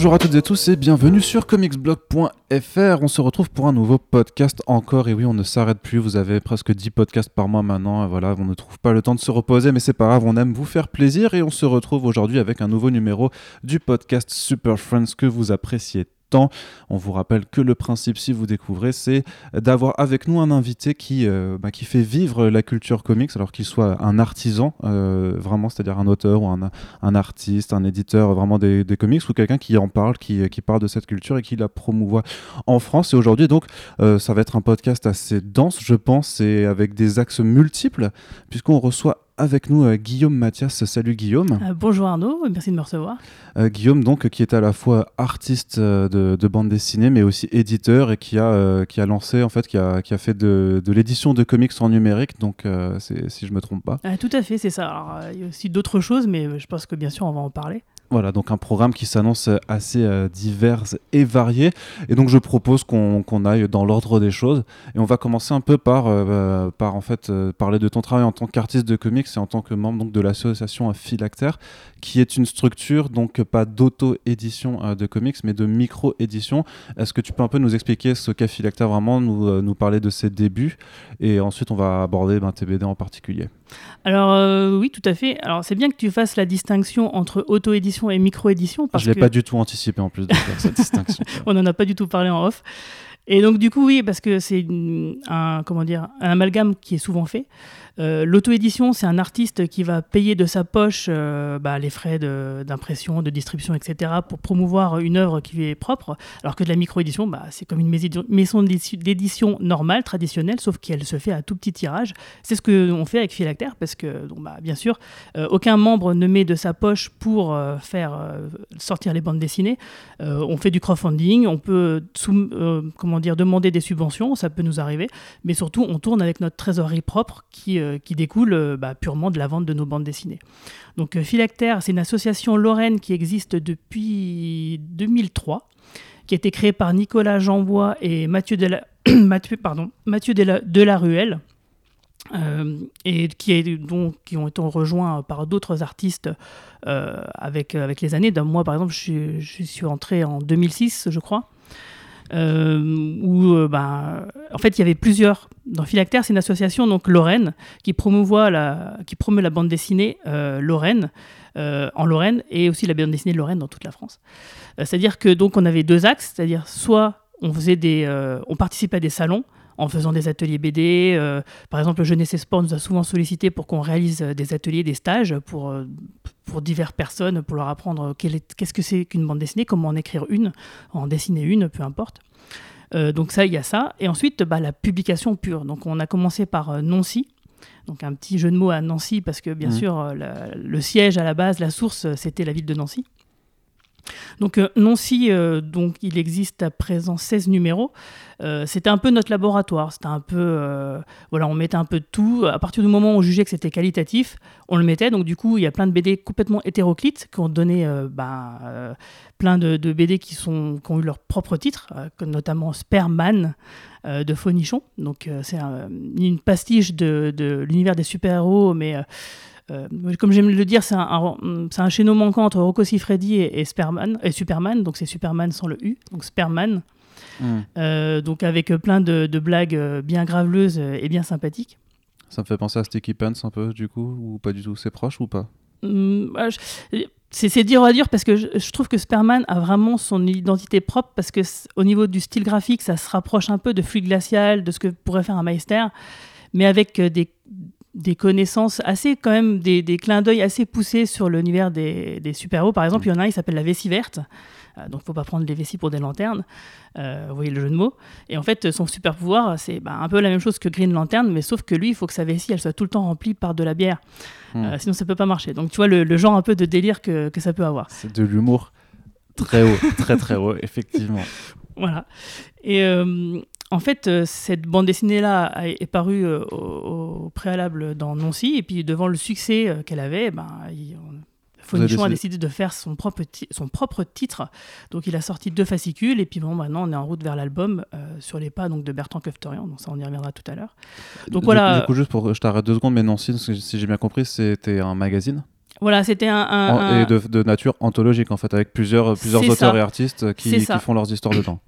Bonjour à toutes et tous et bienvenue sur comicsblog.fr. On se retrouve pour un nouveau podcast encore. Et oui, on ne s'arrête plus. Vous avez presque 10 podcasts par mois maintenant. Voilà, on ne trouve pas le temps de se reposer, mais c'est pas grave. On aime vous faire plaisir et on se retrouve aujourd'hui avec un nouveau numéro du podcast Super Friends que vous appréciez on vous rappelle que le principe, si vous découvrez, c'est d'avoir avec nous un invité qui, euh, bah, qui fait vivre la culture comics, alors qu'il soit un artisan, euh, vraiment, c'est-à-dire un auteur ou un, artiste, un éditeur vraiment des, comics, ou quelqu'un qui en parle, qui, qui, parle de cette culture et qui la promouvoit en France. Et aujourd'hui, donc, euh, ça va être un podcast assez dense, je pense, et avec des axes multiples, puisqu'on reçoit avec nous Guillaume Mathias. Salut Guillaume. bonjour Arnaud, merci de me recevoir. Euh, Guillaume, donc, qui est à la fois artiste euh, de, bande dessinée, mais aussi éditeur et qui a, euh, qui a lancé, en fait, qui a, qui a fait de, de l'édition de comics en numérique, donc, si je me trompe pas. tout à fait, c'est ça. il y a aussi d'autres choses, mais je pense que bien sûr, on va en parler. Voilà, donc un programme qui s'annonce assez divers et varié. Et donc je propose qu'on aille dans l'ordre des choses. Et on va commencer un peu par, par en fait, parler de ton travail en tant qu'artiste de comics et en tant que membre donc, de l'association Philactère, qui est une structure donc pas d'auto-édition euh, de comics, mais de micro-édition. Est-ce que tu peux un peu nous expliquer ce qu'a Philactère vraiment, nous, euh, nous parler de ses débuts? Et ensuite, on va aborder ben, TBD en particulier. Alors, euh, oui, tout à fait. Alors, c'est bien que tu fasses la distinction entre auto-édition et micro-édition. Je ne l'ai pas du tout anticipé en plus de faire cette distinction. on n'en a pas du tout parlé en off. Et donc, du coup, oui, parce que c'est un, comment dire, un amalgame qui est souvent fait. Euh, l'auto-édition, c'est un artiste qui va payer de sa poche euh, bah, les frais d'impression, de, distribution, etc. pour promouvoir une œuvre qui lui est propre, alors que de la micro-édition, bah, c'est comme une maison d'édition normale, traditionnelle, sauf qu'elle se fait à tout petit tirage. C'est ce qu'on fait avec Philactère, parce que, bah, bien sûr, euh, aucun membre ne met de sa poche pour faire sortir les bandes dessinées. on fait du crowdfunding, on peut comment dire, demander des subventions, ça peut nous arriver, mais surtout, on tourne avec notre trésorerie propre qui qui découle euh, bah, purement de la vente de nos bandes dessinées. Donc euh, Philactère, c'est une association lorraine qui existe depuis 2003, qui a été créée par Nicolas Jeanbois et Mathieu, de la... Mathieu, pardon, Mathieu de la, de la Ruelle. et qui, est, donc, qui ont été rejoints par d'autres artistes avec, avec les années. Moi, par exemple, je suis entré en 2006, je crois. Euh, où euh, bah, en fait il y avait plusieurs. Dans Philactère, c'est une association donc Lorraine qui promouvoit la, qui promeut la bande dessinée euh, Lorraine en Lorraine et aussi la bande dessinée de Lorraine dans toute la France. c'est-à-dire que donc on avait deux axes, c'est-à-dire soit on faisait des, on participait à des salons en faisant des ateliers BD. par exemple, Jeunesse et Sport nous a souvent sollicité pour qu'on réalise des ateliers, des stages pour, pour diverses personnes, pour leur apprendre qu'est-ce que c'est qu'une bande dessinée, comment en écrire une, en dessiner une, peu importe. Euh, donc ça, il y a ça. Et ensuite, bah, la publication pure. Donc on a commencé par euh, Nancy. Donc un petit jeu de mots à Nancy, parce que bien mmh. sûr, euh, le siège à la base, la source, c'était la ville de Nancy. Donc euh, Nancy, euh, donc il existe à présent 16 numéros. Euh, c'était un peu notre laboratoire. C'était un peu, voilà, on mettait un peu de tout. À partir du moment où on jugeait que c'était qualitatif, on le mettait. Donc du coup, il y a plein de BD complètement hétéroclites qui ont donné, ben, plein de, BD qui sont, qui ont eu leur propre titre, notamment Sperman de Fonichon. Donc c'est une pastiche de l'univers des super-héros, mais euh, comme j'aime le dire, c'est un, un, chaînon manquant entre Rocco Siffredi et, et, et Superman, donc c'est Superman sans le U, donc Superman. Hmm. Euh, donc avec plein de, blagues euh, bien graveleuses et bien sympathiques. Ça me fait penser à Sticky Pants un peu, du coup, ou pas du tout C'est proche ou pas? Hmm, bah, C'est dire à dire parce que je, trouve que Superman a vraiment son identité propre parce que au niveau du style graphique, ça se rapproche un peu de Fluide Glacial, de ce que pourrait faire un Meister, mais avec des, des connaissances assez, quand même, des, des clins d'œil assez poussés sur l'univers des, des super-héros. Par exemple, il y en a un, il s'appelle la vessie verte. Euh, donc, faut pas prendre les vessies pour des lanternes. Euh, vous voyez le jeu de mots. Et en fait, son super pouvoir, c'est bah, un peu la même chose que Green Lantern, mais sauf que lui, il faut que sa vessie, elle soit tout le temps remplie par de la bière. Hmm. Euh, sinon, ça peut pas marcher. Donc, tu vois le, genre un peu de délire que, que ça peut avoir. C'est de l'humour très haut, très très haut, effectivement. Voilà. Et, en fait, euh, cette bande dessinée-là est parue euh, au, préalable dans Nancy, et puis devant le succès euh, qu'elle avait, ben, Fonichon a décidé de faire son propre, son propre titre. Donc il a sorti deux fascicules, et puis bon, maintenant on est en route vers l'album sur les pas donc, de Bertrand Keftorian, donc ça on y reviendra tout à l'heure. Donc voilà. Du coup, juste pour, je t'arrête deux secondes, mais Nancy, si j'ai bien compris, c'était un magazine Voilà, c'était un, un- En- un- Et de, de nature anthologique, en fait, avec plusieurs, plusieurs auteurs ça. et artistes qui, qui font leurs histoires dedans.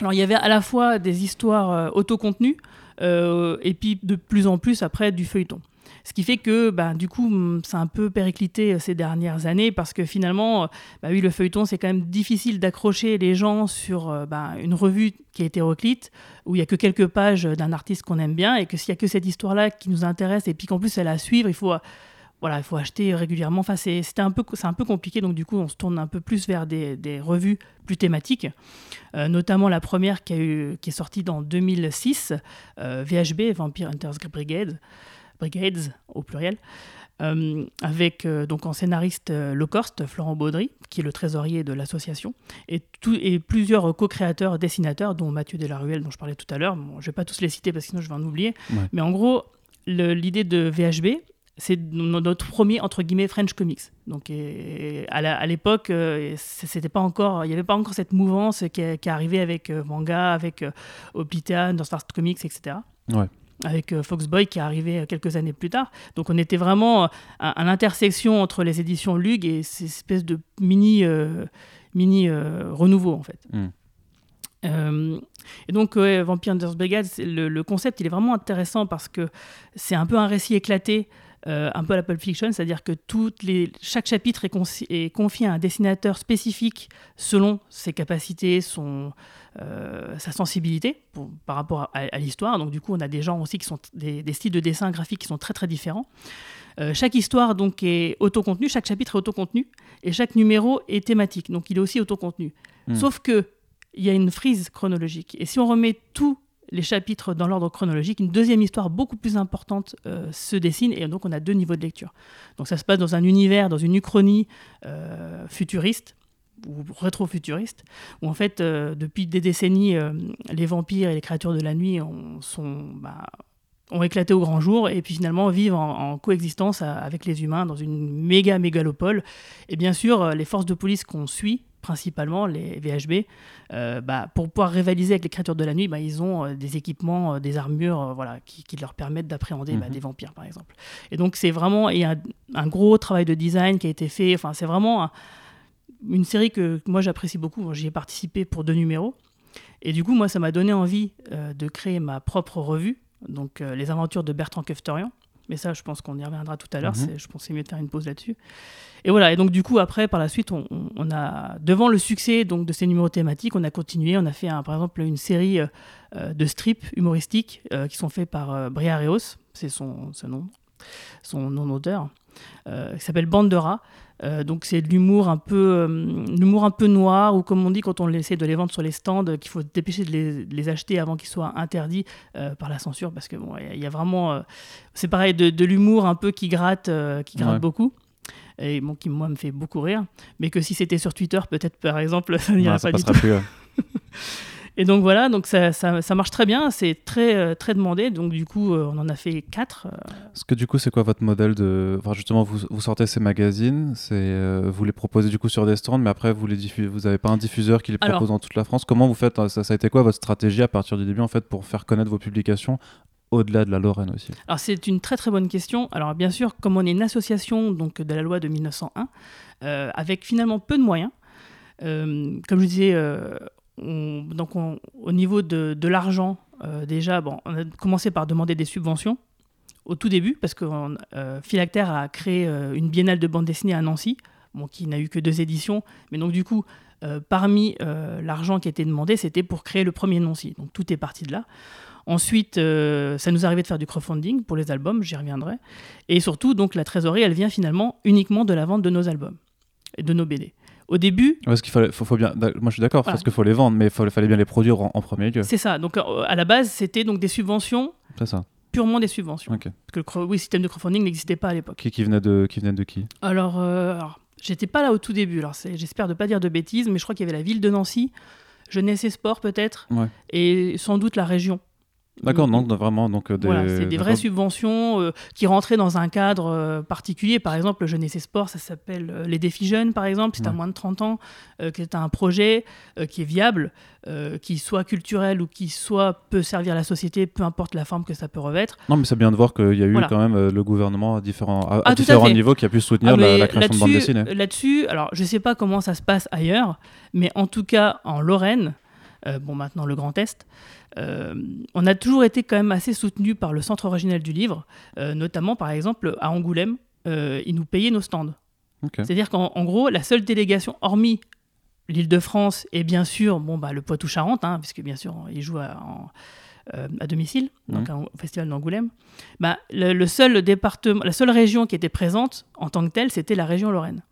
Alors il y avait à la fois des histoires euh, autocontenues euh, et puis de plus en plus après du feuilleton. Ce qui fait que bah, du coup a un peu périclité euh, ces dernières années parce que finalement, bah oui, le feuilleton c'est quand même difficile d'accrocher les gens sur bah, une revue qui est hétéroclite où il y a que quelques pages d'un artiste qu'on aime bien et que s'il y a que cette histoire-là qui nous intéresse et puis qu'en plus elle est à suivre, il faut voilà, il faut acheter régulièrement. Enfin, c'est un peu, c'est un peu compliqué, donc du coup, on se tourne un peu plus vers des, des revues plus thématiques, Euh, notamment la première qui, a eu, qui est sortie dans 2006, euh, VHB, Vampire Hunters Brigade, Brigades au pluriel, euh, avec euh, donc en scénariste Locorst, Florent Baudry, qui est le trésorier de l'association, et, et plusieurs co-créateurs, dessinateurs, dont Mathieu Delaruelle, dont je parlais tout à l'heure. Bon, je ne vais pas tous les citer parce que sinon je vais en oublier. Ouais. Mais en gros, l'idée de VHB, c'est no- notre premier entre guillemets French comics. Donc et- à l'époque, euh, c'était pas encore, il n'y avait pas encore cette mouvance qui, est- qui est arrivée avec euh, manga, avec euh, Oblitea, North Star Comics, etc. Ouais. Avec euh, Foxboy qui est arrivé euh, quelques années plus tard. Donc on était vraiment euh, à, à l'intersection entre les éditions Lug et ces espèces de mini, euh, mini euh, renouveau en fait. Mm. Euh, et donc, ouais, Vampire Hunter's Brigade, le concept, il est vraiment intéressant parce que c'est un peu un récit éclaté, euh, un peu à la Pulp Fiction, c'est-à-dire que toutes les, chaque chapitre est, confié à un dessinateur spécifique selon ses capacités, son, euh, sa sensibilité pour- par rapport à, à l'histoire. Donc, du coup, on a des gens aussi qui sont des, des styles de dessin graphique qui sont très très différents. Euh, chaque histoire donc est autocontenu, chaque chapitre est autocontenu et chaque numéro est thématique. Donc, il est aussi autocontenu. Hmm. Sauf que il y a une frise chronologique. Et si on remet tous les chapitres dans l'ordre chronologique, une deuxième histoire beaucoup plus importante euh, se dessine et donc on a deux niveaux de lecture. Donc ça se passe dans un univers, dans une uchronie euh, futuriste ou rétro-futuriste, où en fait, euh, depuis des décennies, les vampires et les créatures de la nuit bah, ont éclaté au grand jour et puis finalement vivent en, en coexistence avec les humains dans une méga mégalopole. Et bien sûr, les forces de police qu'on suit, principalement les VHB, euh, bah, pour pouvoir rivaliser avec les créatures de la nuit, bah, ils ont euh, des équipements, euh, des armures voilà, qui, qui leur permettent d'appréhender bah, Mhm. des vampires, par exemple. Et donc, c'est vraiment et un, un gros travail de design qui a été fait. Enfin, c'est vraiment un- une série que moi j'apprécie beaucoup. J'y ai participé pour deux numéros. Et du coup, moi, ça m'a donné envie de créer ma propre revue, donc Les aventures de Bertrand Kefterian. Mais ça, je pense qu'on y reviendra tout à l'heure. Mhm. Je pensais mieux de faire une pause là-dessus. Et voilà. Et donc, du coup, après, par la suite, on, a, devant le succès donc, de ces numéros thématiques, on a continué. On a fait, un- par exemple, une série euh, de strips humoristiques euh, qui sont faits par euh, Bria Reos. C'est son, son nom, son nom d'auteur, euh, qui s'appelle Bande de rats. Euh, donc c'est de l'humour un peu euh, l'humour un peu noir ou comme on dit quand on essaie de les vendre sur les stands qu'il faut se dépêcher de les, de les acheter avant qu'ils soient interdits par la censure parce que bon il y a- vraiment c'est pareil de, de l'humour un peu qui gratte qui gratte Ouais. beaucoup et bon qui moi me fait beaucoup rire mais que si c'était sur Twitter peut-être par exemple ça n'irait ça pas du passera tout plus. et donc voilà donc ça, ça, ça marche très bien c'est très euh, très demandé donc du coup euh, on en a fait quatre euh, Parce que du coup, c'est quoi votre modèle de. Enfin, justement, vous, vous sortez ces magazines, c'est, euh, vous les proposez du coup sur des stands, mais après, vous les. Vous n'avez pas un diffuseur qui les Alors- propose dans toute la France. Comment vous faites ça, ça a été quoi votre stratégie à partir du début en fait pour faire connaître vos publications au-delà de la Lorraine aussi? Alors c'est une très très bonne question. Alors bien sûr, comme on est une association donc de la loi de 1901, euh, avec finalement peu de moyens, euh, comme je disais, euh, on- donc on- au niveau de, l'argent, euh, déjà, on a commencé par demander des subventions au tout début, parce que euh, Philactère a créé euh, une biennale de bande dessinée à Nancy, qui n'a eu que deux éditions, mais donc du coup, parmi l'argent qui été demandé, c'était pour créer le premier Nancy. Donc tout est parti de là. Ensuite, ça nous arrivait de faire du crowdfunding pour les albums, j'y reviendrai. Et surtout, donc la trésorerie, elle vient finalement uniquement de la vente de nos albums et de nos BD. Au début, Parce qu'il fallait, faut, faut bien. Moi, je suis d'accord, Voilà. parce qu'il faut les vendre, mais il fallait, fallait bien les produire en, en premier lieu. c'est ça. Donc euh, à la base, c'était donc des subventions, C'est ça. purement des subventions. Parce que le, oui, système de crowdfunding n'existait pas à l'époque. Qui, qui venait de qui venait de qui? Alors, euh, alors, j'étais pas là au tout début. Alors, j'espère ne pas dire de bêtises, mais je crois qu'il y avait la ville de Nancy, Jeunesse et Sport peut-être, Ouais. et sans doute la région. D'accord, non, vraiment. Donc, euh, des... Voilà, c'est des vraies subventions euh, qui rentraient dans un cadre euh, particulier. Par exemple, Jeunesse et Sport, ça s'appelle les défis jeunes, par exemple. C'est à moins de 30 ans que tu as un projet qui est viable, qui soit culturel ou qui soit peut servir la société, peu importe la forme que ça peut revêtre. Non, mais c'est bien de voir qu'il y a eu quand même le gouvernement à différents, à, ah, différents niveaux qui a pu soutenir ah, la, création de bande dessinée. Là-dessus, alors je sais pas comment ça se passe ailleurs, mais en tout cas en Lorraine, bon maintenant le Grand Est, euh, on a toujours été quand même assez soutenu par le centre original du livre, euh, notamment par exemple à Angoulême, euh, ils nous payaient nos stands. C'est-à-dire qu'en gros, la seule délégation, hormis l'Île-de-France et bien sûr bon, bah, le Poitou-Charentes, hein, puisque bien sûr ils jouent à, domicile, donc au festival d'Angoulême, bah, le, seul département, la seule région qui était présente en tant que telle, c'était la région Lorraine.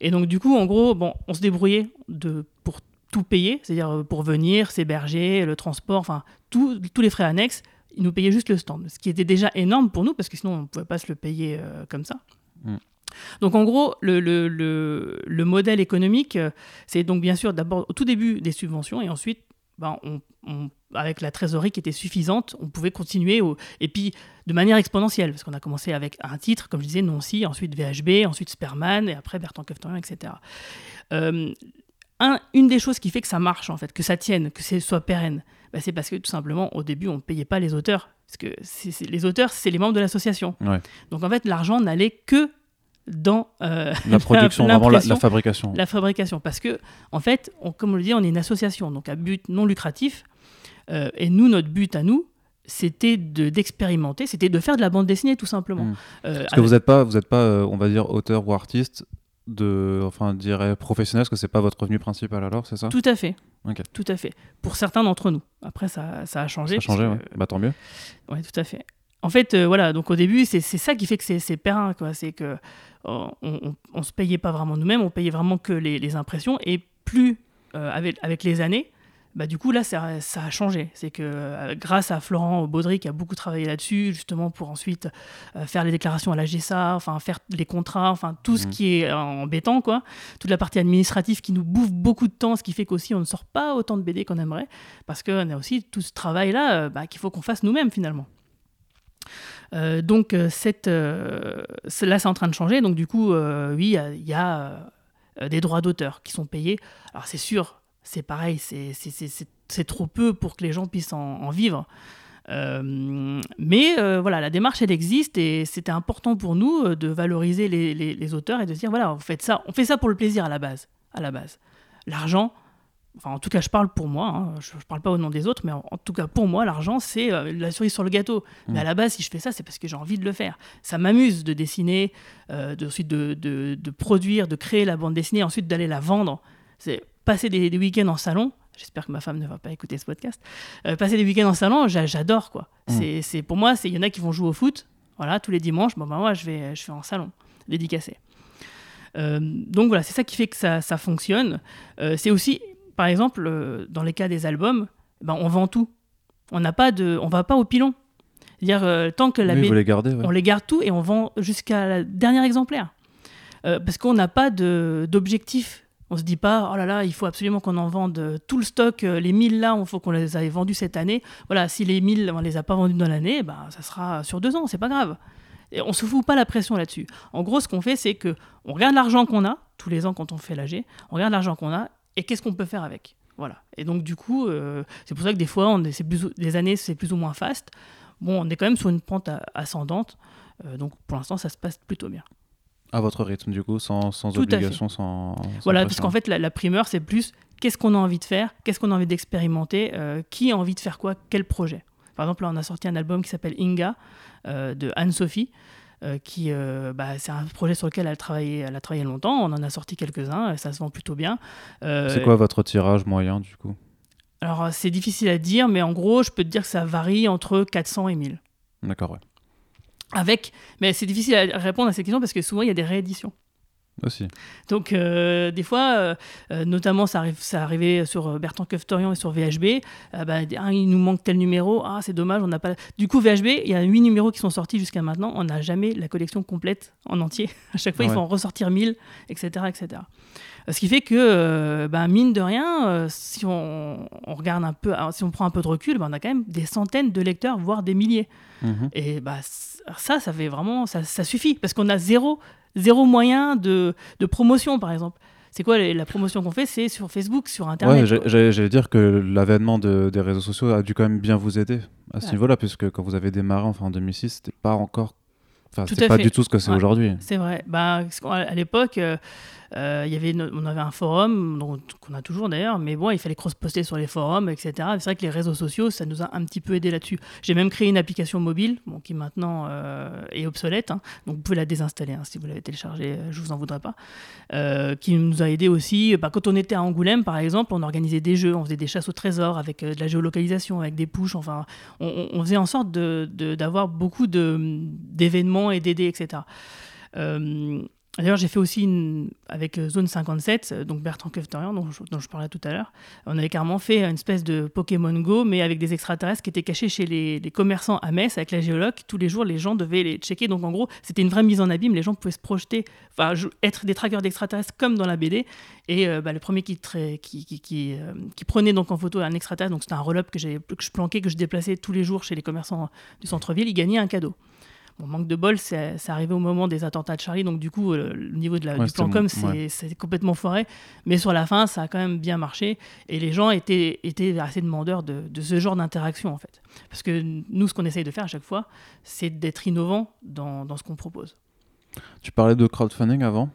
Et donc du coup, en gros, bon, on se débrouillait de, pour tout payer, c'est-à-dire euh, pour venir, s'héberger, le transport, enfin tous les frais annexes, ils nous payaient juste le stand, ce qui était déjà énorme pour nous parce que sinon on ne pouvait pas se le payer euh, comme ça. Mm. Donc en gros, le, le, le, modèle économique, euh, c'est donc bien sûr d'abord au tout début des subventions et ensuite, ben, on, avec la trésorerie qui était suffisante, on pouvait continuer au, et puis de manière exponentielle parce qu'on a commencé avec un titre, comme je disais, Nancy, ensuite VHB, ensuite Sperman et après Bertrand Keftorian, etc une des choses qui fait que ça marche, en fait, que ça tienne, que ce soit pérenne, bah, c'est parce que tout simplement, au début, on ne payait pas les auteurs. Parce que les auteurs, c'est les membres de l'association. Donc en fait, l'argent n'allait que dans euh, la production, vraiment la, fabrication. La fabrication. Parce que, en fait, comme on le dit, on est une association, donc à but non lucratif. Euh, et nous, notre but à nous, c'était d'expérimenter, c'était de faire de la bande dessinée tout simplement. Mmh. Euh, parce que vous n'êtes pas, vous êtes pas on va dire, auteur ou artiste de, enfin, dirais professionnel, parce que c'est pas votre revenu principal alors, c'est ça? Tout à fait. Tout à fait. Pour certains d'entre nous. Après, ça, ça, a changé. Ça a changé, Bah, tant mieux. Oui, tout à fait. En fait, euh, voilà, donc au début, c'est ça qui fait que c'est périn, quoi. C'est que euh, on, on, se payait pas vraiment nous-mêmes, on payait vraiment que les, les impressions. Et plus, euh, avec, avec les années, bah, du coup, là, ça, a changé. C'est que euh, grâce à Florent Baudry, qui a beaucoup travaillé là-dessus, justement, pour ensuite euh, faire les déclarations à la GSA, enfin, faire les contrats, enfin, tout ce mmh. qui est embêtant, quoi. Toute la partie administrative qui nous bouffe beaucoup de temps, ce qui fait qu'aussi, on ne sort pas autant de BD qu'on aimerait, parce qu'on a aussi tout ce travail-là euh, bah, qu'il faut qu'on fasse nous-mêmes, finalement. donc, cette, là, c'est en train de changer. Donc, du coup, oui, il y a, des droits d'auteur qui sont payés. Alors, c'est sûr, c'est pareil, c'est trop peu pour que les gens puissent en, vivre. Euh, mais euh, voilà, la démarche, elle existe et c'était important pour nous euh, de valoriser les, auteurs et de dire voilà, on fait ça, on fait ça pour le plaisir à la base. À la base, l'argent, enfin en tout cas, je parle pour moi, hein, je, ne parle pas au nom des autres, mais en, tout cas pour moi, l'argent c'est la cerise sur le gâteau. Mais à mmh. la base, si je fais ça, c'est parce que j'ai envie de le faire. Ça m'amuse de dessiner, de, ensuite de, de, produire, de créer la bande dessinée, ensuite d'aller la vendre. C'est passer des, week-ends en salon, j'espère que ma femme ne va pas écouter ce podcast, euh, passer des week-ends en salon, j'adore quoi. Mmh. C'est pour moi, il y en a qui vont jouer au foot, voilà, tous les dimanches, bon ben moi je vais, je fais en salon, dédicacé. Euh, donc voilà, c'est ça qui fait que ça, ça fonctionne. Euh, c'est aussi, par exemple, dans les cas des albums, ben, on vend tout. On n'a pas de, on va pas au pilon. dire tant que la oui, les gardez, on les garde tout et on vend jusqu'à la dernière exemplaire. parce qu'on n'a pas d'objectif on se dit pas, oh là là, il faut absolument qu'on en vende tout le stock, euh, les 1000 là, il faut qu'on les ait vendus cette année. Voilà, si les 1000, on les a pas vendus dans l'année, ben, ça sera sur deux ans, c'est pas grave. Et on se fout pas la pression là-dessus. En gros, ce qu'on fait, c'est que on regarde l'argent qu'on a, tous les ans quand on fait l'AG, on regarde l'argent qu'on a et qu'est-ce qu'on peut faire avec. Voilà. Et donc, du coup, euh, c'est pour ça que des fois, on plus, des années, c'est plus ou moins fast. Bon, on est quand même sur une pente ascendante. Euh, donc, pour l'instant, ça se passe plutôt bien. À votre rythme, du coup, sans, sans obligation, sans, Voilà, parce qu'en fait, la, primeur, c'est plus qu'est-ce qu'on a envie de faire, qu'est-ce qu'on a envie d'expérimenter, euh, qui a envie de faire quoi, quel projet. Par exemple, là, on a sorti un album qui s'appelle Inga euh, de Anne-Sophie. Euh, qui, bah, c'est un projet sur lequel elle, travaillé, elle a travaillé longtemps. On en a sorti quelques-uns, ça se vend plutôt bien. c'est quoi votre tirage moyen du coup? Alors c'est difficile à dire, mais en gros, je peux te dire que ça varie entre 400 et 1000. D'accord, ouais. Avec, mais c'est difficile à répondre à ces questions parce que souvent il y a des rééditions. Aussi. Donc, euh, des fois, euh, euh, notamment, ça, arrive, ça arrivait sur Bertrand Keftorian et sur VHB. euh, bah, ah, il nous manque tel numéro. Ah, c'est dommage, on n'a pas. Du coup, VHB, il y a huit numéros qui sont sortis jusqu'à maintenant. On n'a jamais la collection complète en entier. À chaque fois, il faut en ressortir 1000, etc. etc. Ce qui fait que, bah, mine de rien, si on, on regarde un peu, si on prend un peu de recul, bah, on a quand même des centaines de lecteurs, voire des milliers. Mhm. Et bah, ça, ça fait vraiment, ça, ça suffit parce qu'on a zéro, zéro moyen de, de promotion, par exemple. C'est quoi la promotion qu'on fait? C'est sur Facebook, sur Internet. Ouais, j'allais dire que l'avènement de- des réseaux sociaux a dû quand même bien vous aider à ce Ouais. niveau-là, puisque quand vous avez démarré, enfin en 2006, c'était pas encore. Enfin, à pas fait. du tout ce que c'est Ouais. aujourd'hui. C'est vrai. Bah, à l'époque, euh, euh, y avait on avait un forum, qu'on a toujours d'ailleurs, mais bon, il fallait cross-poster sur les forums, etc. C'est vrai que les réseaux sociaux, ça nous a un petit peu aidé là-dessus. J'ai même créé une application mobile, bon, qui maintenant euh, est obsolète, hein. donc vous pouvez la désinstaller hein, si vous l'avez téléchargée, euh, je vous en voudrais pas, qui nous a aidé aussi. Bah, quand on était à Angoulême, par exemple, on organisait des jeux, on faisait des chasses au trésor avec de la géolocalisation, avec des pushs, enfin, on, faisait en sorte d'avoir beaucoup d'événements et d'aider, etc. D'ailleurs, j'ai fait aussi avec euh, Zone 57, euh, donc Bertrand Kefterian, dont, dont je parlais tout à l'heure. On avait carrément fait une espèce de Pokémon Go, mais avec des extraterrestres qui étaient cachés chez les, commerçants à Metz avec la géologue. Tous les jours, les gens devaient les checker. Donc, en gros, c'était une vraie mise en abîme. Les gens pouvaient se projeter, enfin, être des traqueurs d'extraterrestres comme dans la BD. Et euh, bah, le premier qui, qui, qui, prenait donc en photo un extraterrestre, donc c'était un roll-up que, que je planquais, que je déplaçais tous les jours chez les commerçants du centre-ville, il gagnait un cadeau. Bon, manque de bol, c'est arrivé au moment des attentats de Charlie, donc du coup, le niveau de la, Ouais, du plan com, c'est ouais. complètement foiré. Mais sur la fin, ça a quand même bien marché. Et les gens étaient, étaient assez demandeurs de, de ce genre d'interaction, en fait. Parce que nous, ce qu'on essaye de faire à chaque fois, c'est d'être innovant dans, dans ce qu'on propose. Tu parlais de crowdfunding avant.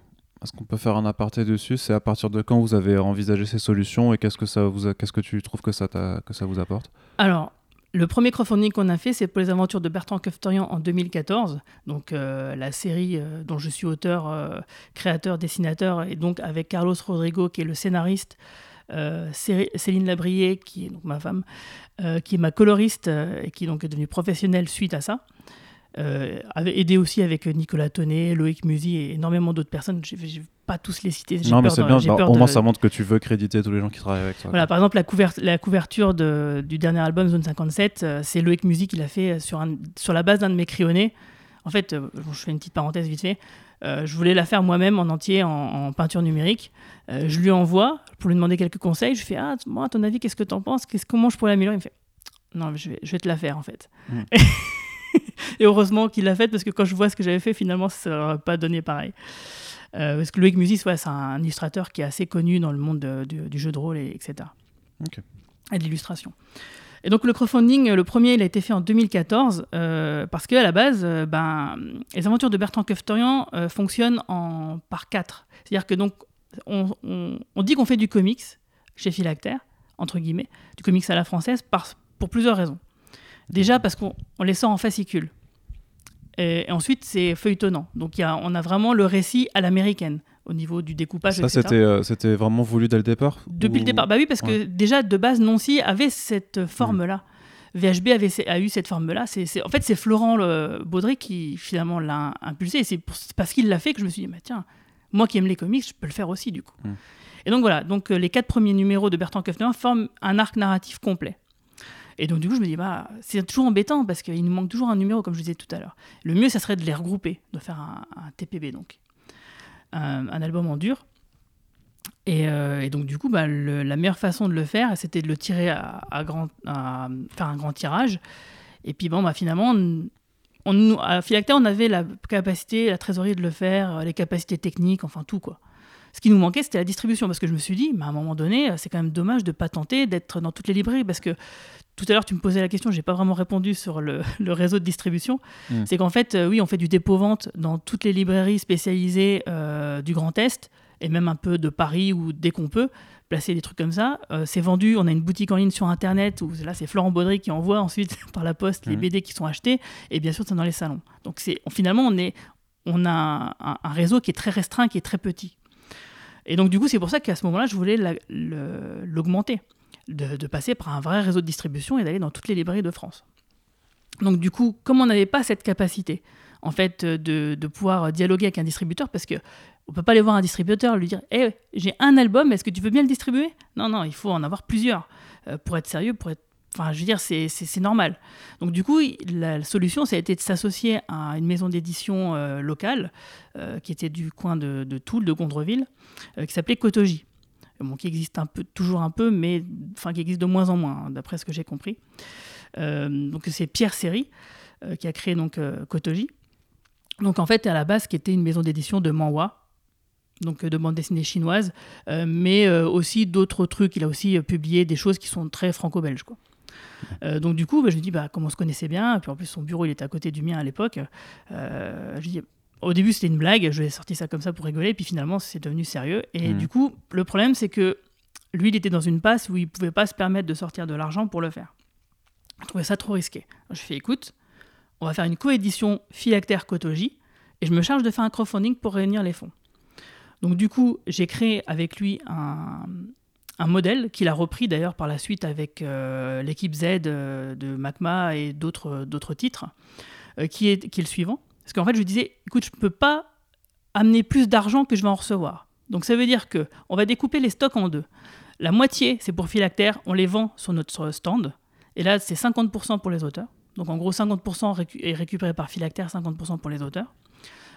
Est-ce qu'on peut faire un aparté dessus? C'est à partir de quand vous avez envisagé ces solutions et qu'est-ce que ça vous a- qu'est-ce que tu trouves que ça que ça vous apporte? Alors, le premier crowdfunding qu'on a fait, c'est pour les aventures de Bertrand Kefterian en 2014. Donc, euh, la série euh, dont je suis auteur, euh, créateur, dessinateur, et donc avec Carlos Rodrigo, qui est le scénariste, Cé- Céline Labrier, qui est donc ma femme, qui est ma coloriste et qui est donc devenue professionnelle suite à ça. Euh, avait aidé aussi avec Nicolas Tonnet, Loïc Musy et énormément d'autres personnes. Je ne vais pas tous les citer. Non, mais c'est bien. bah, au de- moins, ça montre que tu veux créditer tous les gens qui travaillent avec toi. voilà, par exemple, la, couvert- la couverture de- du dernier album Zone 57, euh, c'est Loïc Music qui l'a fait euh, sur, un- sur la base d'un de mes crayonnés. En fait, euh, je fais une petite parenthèse vite fait. Euh, je voulais la faire moi-même en entier en, en peinture numérique. Euh, je lui envoie pour lui demander quelques conseils. Je fais Ah, moi, à ton avis, qu'est-ce que t'en penses? Comment je pourrais l'améliorer? Il me fait Non, mais je vais, je vais te la faire en fait. Mm. Et heureusement qu'il l'a faite parce que quand je vois ce que j'avais fait, finalement, ça n'aurait pas donné pareil. Euh, parce que Loïc Musis, ouais, c'est un illustrateur qui est assez connu dans le monde de- du, du jeu de rôle, et, etc. Ok. Et de l'illustration. Et donc le crowdfunding, le premier, il a été fait en 2014 euh, parce qu'à la base, euh, ben, les aventures de Bertrand Kefterian euh, fonctionnent en, par quatre. C'est-à-dire que donc on, on- on dit qu'on fait du comics chez Philactère, entre guillemets, du comics à la française, par, pour plusieurs raisons. Déjà parce qu'on on les sort en fascicules. Et, et ensuite, c'est feuilletonnant. Donc il y a, on a vraiment le récit à l'américaine au niveau du découpage, Ça, c'était euh, c'était vraiment voulu dès le départ Depuis ou- le départ. Bah oui, parce que déjà, de base, Nancy avait cette forme-là. VHB avait, a eu cette forme-là. C'est, c'est- en fait, c'est Florent le Baudry qui, finalement, l'a impulsé. Et c'est, pour- c'est parce qu'il l'a fait que je me suis dit, bah, tiens, moi qui aime les comics, je peux le faire aussi, du coup. Mm. Et donc, voilà. Donc, euh, les quatre premiers numéros de Bertrand Kefner forment un arc narratif complet. Et donc, du coup, je me dis, bah, c'est toujours embêtant parce qu'il nous manque toujours un numéro, comme je disais tout à l'heure. Le mieux, ça serait de les regrouper, de faire un, TPB, donc. Un, un album en dur. Et, euh, donc, du coup, bah, la meilleure façon de le faire, c'était de le tirer à, grand, faire un grand tirage. Et puis, bon, bah, finalement, on, à Philactère, on avait la capacité, la trésorerie de le faire, les capacités techniques, enfin tout, quoi. Ce qui nous manquait, c'était la distribution, parce que je me suis dit, bah, à un moment donné, c'est quand même dommage de pas tenter d'être dans toutes les librairies, parce que tout à l'heure, tu me posais la question, j'ai pas vraiment répondu sur le, le réseau de distribution. Mm. C'est qu'en fait, euh, oui, on fait du dépôt-vente dans toutes les librairies spécialisées euh, du Grand Est, et même un peu de Paris, ou dès qu'on peut, placer des trucs comme ça. Euh, c'est vendu, on a une boutique en ligne sur Internet, où là, c'est Florent Baudry qui envoie ensuite par la poste les Mhm. BD qui sont achetés, et bien sûr, c'est dans les salons. Donc finalement, on, est, on a un, un réseau qui est très restreint, qui est très petit. Et donc, du coup, c'est pour ça qu'à ce moment-là, je voulais l'augmenter, de, passer par un vrai réseau de distribution et d'aller dans toutes les librairies de France. Donc, du coup, comme on n'avait pas cette capacité, en fait, de, pouvoir dialoguer avec un distributeur, parce que on peut pas aller voir un distributeur lui dire Eh, j'ai un album, est-ce que tu veux bien le distribuer? Non, non, il faut en avoir plusieurs euh, pour être sérieux, pour être. Enfin, je veux dire, c'est normal. Donc, du coup, la solution, ça a été de s'associer à une maison d'édition euh, locale euh, qui était du coin de, Toul, de Gondreville, qui s'appelait Kotoji. Bon, qui existe toujours un peu, mais enfin, qui existe de moins en moins, hein, d'après ce que j'ai compris. donc, c'est Pierre Séry qui a créé donc Kotoji. Donc, en fait, à la base, qui était une maison d'édition de Manhua, donc euh, de bande dessinée chinoise, euh, mais euh, aussi d'autres trucs. Il a aussi publié des choses qui sont très franco-belges. Quoi. Donc du coup, bah, je lui dis, bah, comme on se connaissait bien, puis en plus son bureau il était à côté du mien à l'époque, je dis, au début c'était une blague, je lui ai sorti ça comme ça pour rigoler, puis finalement c'est devenu sérieux. Et mmh. du coup, le problème c'est que lui il était dans une passe où il pouvait pas se permettre de sortir de l'argent pour le faire. Je trouvais ça trop risqué. Je fais, écoute, on va faire une coédition Philactère Kotoji, et je me charge de faire un crowdfunding pour réunir les fonds. Donc du coup, j'ai créé avec lui un, modèle qu'il a repris d'ailleurs par la suite avec euh, l'équipe Z euh, de MACMA et d'autres titres, euh, qui, est, qui est le suivant. Parce qu'en fait, je disais, écoute, je ne peux pas amener plus d'argent que je vais en recevoir. Donc ça veut dire que on va découper les stocks en deux. La moitié, c'est pour Philactère, on les vend sur notre stand. Et là, c'est 50% pour les auteurs. Donc en gros, 50% est récupéré par Philactère, 50% pour les auteurs.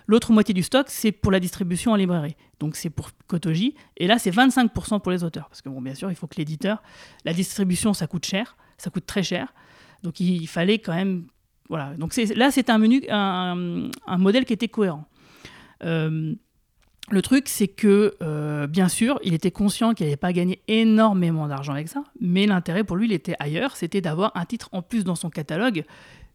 L'autre moitié du stock, c'est pour la distribution en librairie. Donc c'est pour Kotoji. Et là, c'est 25% pour les auteurs. Parce que, bien sûr, il faut que l'éditeur. La distribution, ça coûte cher. Ça coûte très cher. Donc il, fallait quand même. Voilà. Donc là, c'était un, menu, un, modèle qui était cohérent. Euh, le truc, c'est que, euh, bien sûr, il était conscient qu'il n'allait pas gagner énormément d'argent avec ça, mais l'intérêt pour lui, il était ailleurs, c'était d'avoir un titre en plus dans son catalogue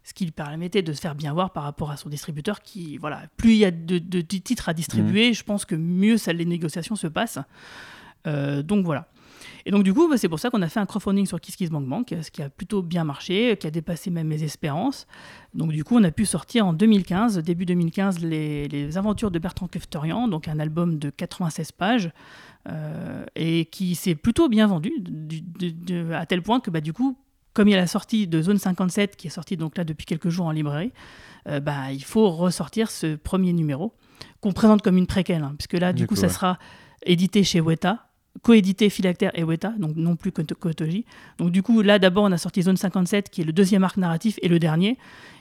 ce qui lui permettait de se faire bien voir par rapport à son distributeur qui, voilà, plus il y a de, titres à distribuer, mmh. je pense que mieux ça, les négociations se passent. Euh, donc voilà. Et donc du coup, bah, c'est pour ça qu'on a fait un crowdfunding sur KissKissBankBank, ce qui a plutôt bien marché, qui a dépassé même mes espérances. Donc du coup, on a pu sortir en 2015, début 2015, les, aventures de Bertrand Kefterian, donc un album de 96 pages, euh, et qui s'est plutôt bien vendu, à tel point que bah, du coup, comme il y a la sortie de Zone 57 qui est sortie donc là depuis quelques jours en librairie, euh, bah, il faut ressortir ce premier numéro qu'on présente comme une préquelle, hein, puisque là du, coup, ça sera édité chez Weta, coédité Philactère et Weta, donc non plus Kotoji. Donc du coup, là d'abord, on a sorti Zone 57, qui est le deuxième arc narratif et le dernier.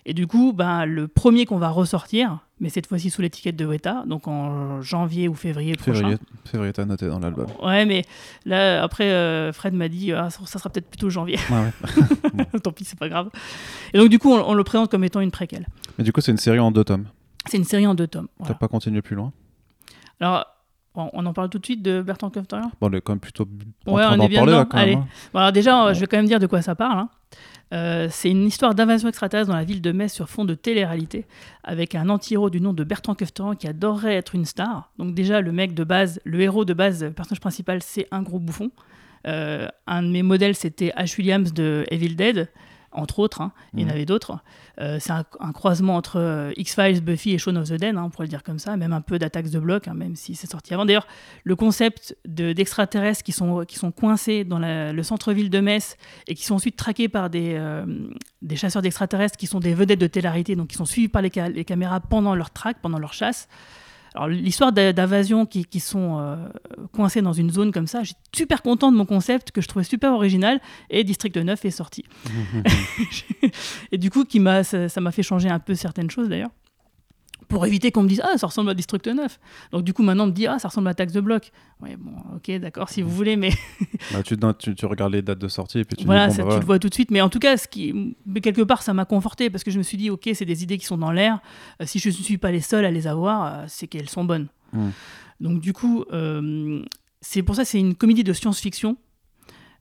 Et du coup, ben, le premier qu'on va ressortir, mais cette fois-ci sous l'étiquette de Weta, donc en janvier ou février prochain. Février, t'as noté dans l'album. Ouais, mais là, après, euh, Fred m'a dit, ah, ça sera peut-être plutôt janvier. Tant pis, c'est pas grave. Et donc du coup, on, le présente comme étant une préquelle. Mais du coup, c'est une série en deux tomes. C'est une série en deux tomes. T'as pas continué plus loin? Alors, on en parle tout de suite de Bertrand Kefterian Bon, on est quand même plutôt. Ouais, on est bien parler, Allez. Hein. alors déjà, je vais quand même dire de quoi ça parle. Hein. Euh, c'est une histoire d'invasion extraterrestre dans la ville de Metz sur fond de télé-réalité, avec un anti-héros du nom de Bertrand Kefterian qui adorerait être une star. Donc déjà, le mec de base, le héros de base, le personnage principal, c'est un gros bouffon. Euh, un de mes modèles, c'était Ash Williams de Evil Dead entre autres, hein. il y en mmh. avait d'autres. Euh, c'est un, croisement entre euh, X-Files, Buffy et Shaun of the Dead, hein, on pourrait le dire comme ça, même un peu d'attaques de bloc, hein, même si c'est sorti avant. D'ailleurs, le concept d'extraterrestres qui, sont, qui sont coincés dans le centre-ville de Metz et qui sont ensuite traqués par des, euh, des chasseurs d'extraterrestres qui sont des vedettes de télé donc qui sont suivis par les, les caméras pendant leur traque, pendant leur chasse. Alors l'histoire d'invasion qui, qui, sont euh, coincés dans une zone comme ça, j'ai super content de mon concept que je trouvais super original et District 9 est sorti. et du coup, qui ça m'a fait changer un peu certaines choses d'ailleurs pour éviter qu'on me dise ah ça ressemble à District 9 donc du coup maintenant on me dit ah ça ressemble à Tax de bloc ouais bon ok d'accord si vous voulez mais bah, tu, tu, regardes les dates de sortie et puis tu voilà ça, bah, tu le vois tout de suite. Mais en tout cas ce qui mais quelque part ça m'a conforté parce que je me suis dit ok c'est des idées qui sont dans l'air. Euh, si je ne suis pas les seuls à les avoir euh, c'est qu'elles sont bonnes. Hmm. donc du coup euh, c'est pour ça c'est une comédie de science-fiction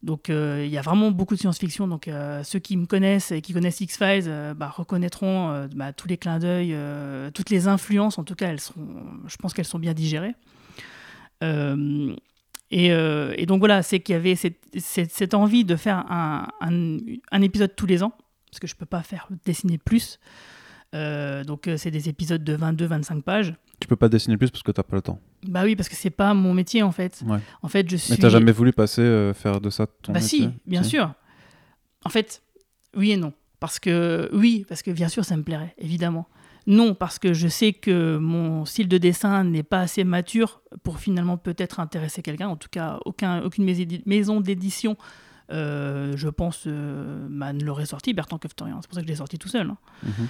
donc euh, il y a vraiment beaucoup de science-fiction. Donc euh, ceux qui me connaissent et qui connaissent X-Files euh, bah, reconnaîtront bah, tous les clins d'œil, toutes les influences. En tout cas, elles je pense qu'elles sont bien digérées. Et, donc voilà, c'est qu'il y avait cette, envie de faire un, un, épisode tous les ans, parce que je ne peux pas faire dessiner plus. donc c'est des épisodes de 22-25 pages. Tu peux pas dessiner plus parce que tu n'as pas le temps. Bah oui, parce que c'est pas mon métier en fait. En fait, je suis. Mais t'as jamais voulu passer euh, faire de ça ton bah métier Bah si, bien sûr. En fait, oui et non. Parce que oui, parce que bien sûr, ça me plairait, évidemment. Non, parce que je sais que mon style de dessin n'est pas assez mature pour finalement peut-être intéresser quelqu'un. En tout cas, aucun, aucune maison d'édition, euh, je pense, euh, bah, ne l'aurait sorti, Bertrand Keftorian. C'est pour ça que je l'ai sorti tout seul. Hein. Mhm.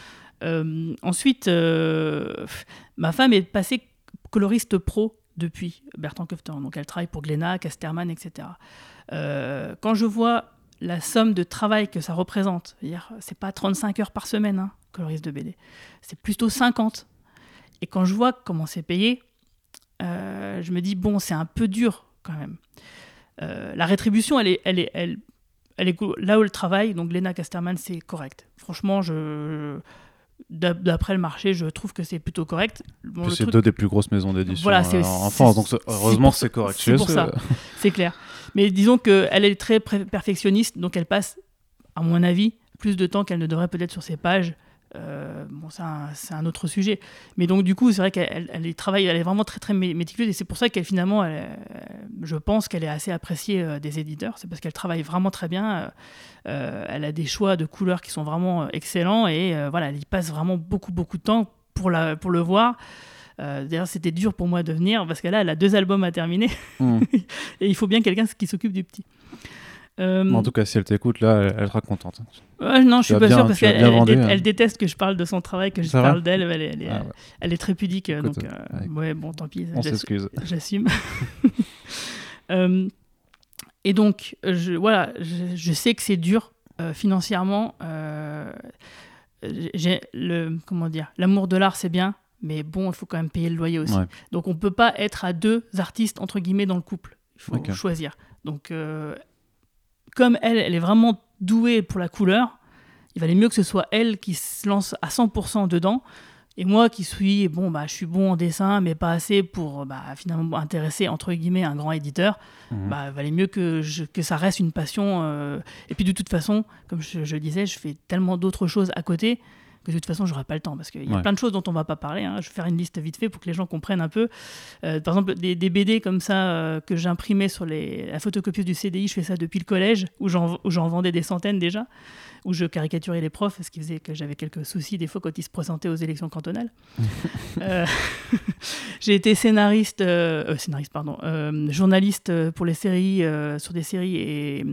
Ensuite, ma femme est passée coloriste pro depuis Bertrand Keftorian. Donc elle travaille pour Glénat, Casterman, etc. quand je vois la somme de travail que ça représente. C'est pas 35 heures par semaine, hein, coloriste de BD. C'est plutôt 50. Et quand je vois comment c'est payé, euh, je me dis, bon, c'est un peu dur quand même. Euh, la rétribution, elle est, elle est, elle, est là où elle travaille, donc Lena Casterman, c'est correct. Franchement, je, d'après le marché, je trouve que c'est plutôt correct. c'est deux des plus grosses maisons d'édition voilà, euh, en France, donc heureusement c'est correct. C'est pour ça, c'est clair. Mais disons qu'elle est très perfectionniste, donc elle passe, à mon avis, plus de temps qu'elle ne devrait peut-être sur ses pages. Euh, bon, c'est un, autre sujet. Mais donc, du coup, c'est vrai qu'elle elle, travaille, elle est vraiment très, très méticuleuse et c'est pour ça qu'elle, finalement, je pense qu'elle est assez appréciée euh, des éditeurs. C'est parce qu'elle travaille vraiment très bien. Euh, elle a des choix de couleurs qui sont vraiment excellents et voilà, elle y passe vraiment beaucoup, beaucoup de temps pour, la, pour le voir. D'ailleurs, c'était dur pour moi de venir parce que là, elle a deux albums à terminer mmh. et il faut bien quelqu'un qui s'occupe du petit. Euh, en tout cas, si elle t'écoute, là, elle, sera contente. non, je suis pas sûr parce qu'elle elle, hein. déteste que je parle de son travail, que je parle d'elle. Elle, est, ah très pudique. donc, euh, ouais. bon, tant pis. On s'excuse. J'assume. Euh, et donc, je, voilà, je, sais que c'est dur financièrement. j'ai le comment dire, l'amour de l'art, c'est bien, mais bon, il faut quand même payer le loyer aussi. Donc, on peut pas être à deux artistes entre guillemets dans le couple. Il faut choisir. Donc, comme elle, elle est vraiment douée pour la couleur, il valait mieux que ce soit elle qui se lance à 100% dedans. Et moi qui suis, bon, bah, je suis bon en dessin, mais pas assez pour bah, finalement intéresser, entre guillemets, un grand éditeur, mmh. bah, il valait mieux que, que ça reste une passion. Euh. Et puis de toute façon, comme je, disais, je fais tellement d'autres choses à côté de toute façon, j'aurai pas le temps parce qu'il y a plein de choses dont on va pas parler. Hein. Je vais faire une liste vite fait pour que les gens comprennent un peu. Euh, par exemple, des, BD comme ça euh, que j'imprimais sur les, la photocopieuse du CDI, je fais ça depuis le collège où j'en vendais des centaines déjà, où je caricaturais les profs, ce qui faisait que j'avais quelques soucis des fois quand ils se présentaient aux élections cantonales. Euh, j'ai été scénariste, scénariste pardon, journaliste pour les séries, sur des séries et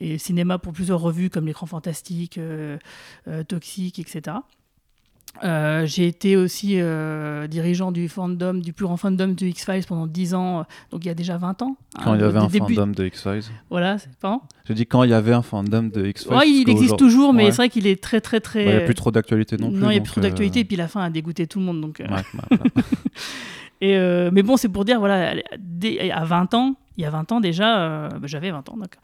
et cinéma pour plusieurs revues comme L'écran fantastique, euh, euh, Toxique, etc. Euh, j'ai été aussi dirigeant du fandom, du plus grand fandom de X-Files pendant 10 ans, donc il y a déjà 20 ans. Quand il y avait un fandom de X-Files Voilà, c'est pas. Je dis quand il y avait un fandom de X-Files. Ouais, il existe toujours, mais c'est vrai qu'il est très, très, très. Il n'y a plus trop d'actualité non plus. Non, il n'y a plus trop d'actualité, et puis la fin a dégoûté tout le monde. Donc, et, mais bon, c'est pour dire, voilà, à 20 ans, il y a 20 ans déjà, euh, bah, j'avais 20 ans, d'accord.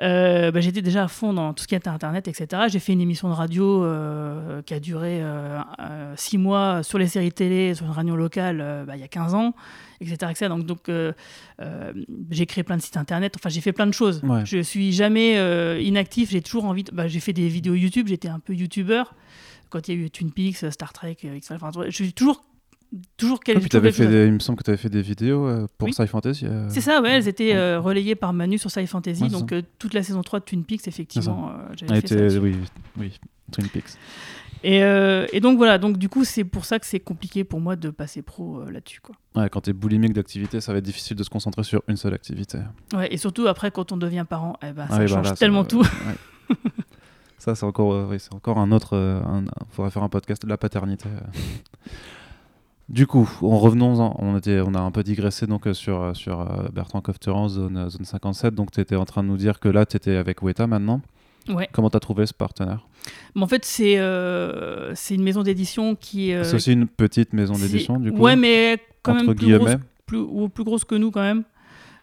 Euh, bah, j'étais déjà à fond dans tout ce qui était Internet, etc. J'ai fait une émission de radio euh, qui a duré 6 mois sur les séries télé, sur une radio locale, bah, il y a 15 ans, etc. etc. Donc, donc j'ai créé plein de sites Internet, enfin j'ai fait plein de choses. Je suis jamais inactif, j'ai toujours envie, de... j'ai fait des vidéos YouTube, j'étais un peu YouTuber quand il y a eu Twin Peaks, Star Trek, X-Files, enfin, je suis toujours toujours quel, ah, avais fait il me semble que tu avais fait des vidéos euh, pour Sci Fantasy. Euh. C'est ça, ouais, elles étaient euh, relayées par Manu sur Sci Fantasy. donc toute la saison 3 de Twin Peaks, effectivement, j'avais fait ça. Oui, oui, Twin Peaks. Et, et, donc voilà, donc du coup, c'est pour ça que c'est compliqué pour moi de passer pro là-dessus. Quoi. Ouais, quand tu es boulimique d'activité, ça va être difficile de se concentrer sur une seule activité. Ouais, et surtout après, quand on devient parent, eh ben, ça ah change bah tellement tout. ça, c'est encore, c'est encore un autre. Il faudrait faire un podcast de la paternité. Du coup, en revenons, on, était, on a un peu digressé donc, euh, sur, euh, sur euh, Bertrand Cofteran, zone, zone 57. Donc, tu étais en train de nous dire que là, tu étais avec Weta maintenant. Ouais. Comment tu as trouvé ce partenaire? En fait, c'est une maison d'édition qui. c'est aussi une petite maison d'édition, du coup? Ouais, mais quand même plus grosse, plus, ou plus grosse que nous, quand même.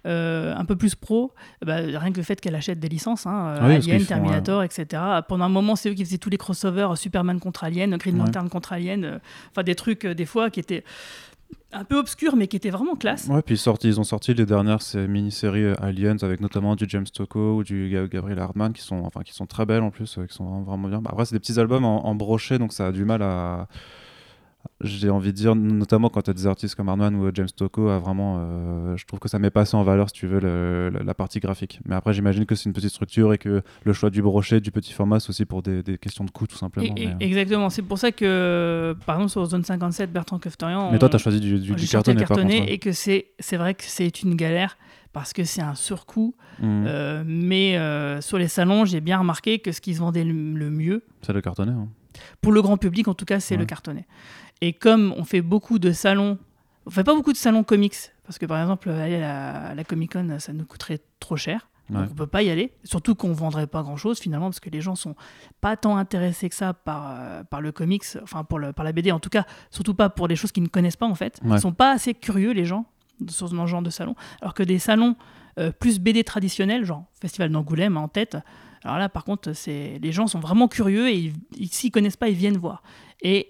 Euh, un peu plus pro, bah, rien que le fait qu'elle achète des licences, hein, euh, Alien, Terminator, etc. Pendant un moment, c'est eux qui faisaient tous les crossovers, Superman contre Alien, Green Lantern contre Alien, euh, enfin des trucs des fois qui étaient un peu obscurs mais qui étaient vraiment classe. Ouais, puis sorti, ils ont sorti les dernières mini-séries Aliens avec notamment du James Tocco ou du Gabriel Hardman qui sont, enfin, qui sont très belles en plus, qui sont vraiment bien. Bah, après, c'est des petits albums en, en brochet donc ça a du mal à j'ai envie de dire, notamment quand tu as des artistes comme Arnoine ou James Tocco, à vraiment, euh, je trouve que ça met pas assez en valeur, si tu veux, le- la, la partie graphique. Mais après, j'imagine que c'est une petite structure et que le choix du brochet, du petit format, c'est aussi pour des, des questions de coût, tout simplement. Et- et- mais, euh. Exactement, c'est pour ça que, par exemple, sur Zone 57, Bertrand Keftorian. Mais toi, tu as choisi du, du, du cartonné, contre. et que c'est vrai que c'est une galère parce que c'est un surcoût. Euh, mais euh, sur les salons, j'ai bien remarqué que ce qui se vendait le, le mieux, C'est le cartonné. hein. pour le grand public en tout cas, c'est Ouais. le cartonné. Et comme on fait beaucoup de salons, on fait pas beaucoup de salons comics, parce que par exemple, aller à la, à la Comic Con, ça nous coûterait trop cher. Donc Ouais. on peut pas y aller. Surtout qu'on vendrait pas grand chose finalement, parce que les gens sont pas tant intéressés que ça par, euh, par le comics, enfin pour le, par la BD en tout cas, surtout pas pour des choses qu'ils ne connaissent pas en fait. Ouais. Ils sont pas assez curieux les gens sur ce genre de salon. Alors que des salons euh, plus BD traditionnels, genre Festival d'Angoulême en tête, alors là par contre, c'est les gens sont vraiment curieux et ils- ils- s'ils connaissent pas, ils viennent voir. Et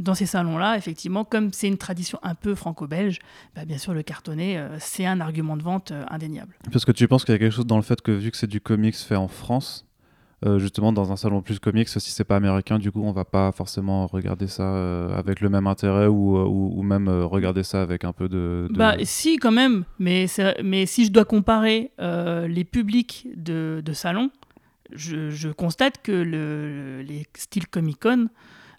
dans ces salons-là, effectivement, comme c'est une tradition un peu franco-belge, bah, bien sûr, le cartonné, euh, c'est un argument de vente euh, indéniable. Parce que tu penses qu'il y a quelque chose dans le fait que, vu que c'est du comics fait en France, euh, justement, dans un salon plus comics, si c'est pas américain, du coup, on va pas forcément regarder ça avec le même intérêt ou, ou, ou même regarder ça avec un peu de. de- Bah si quand même, mais, mais si je dois comparer les publics de, de salon, je, je constate que le, les styles Comic Con euh,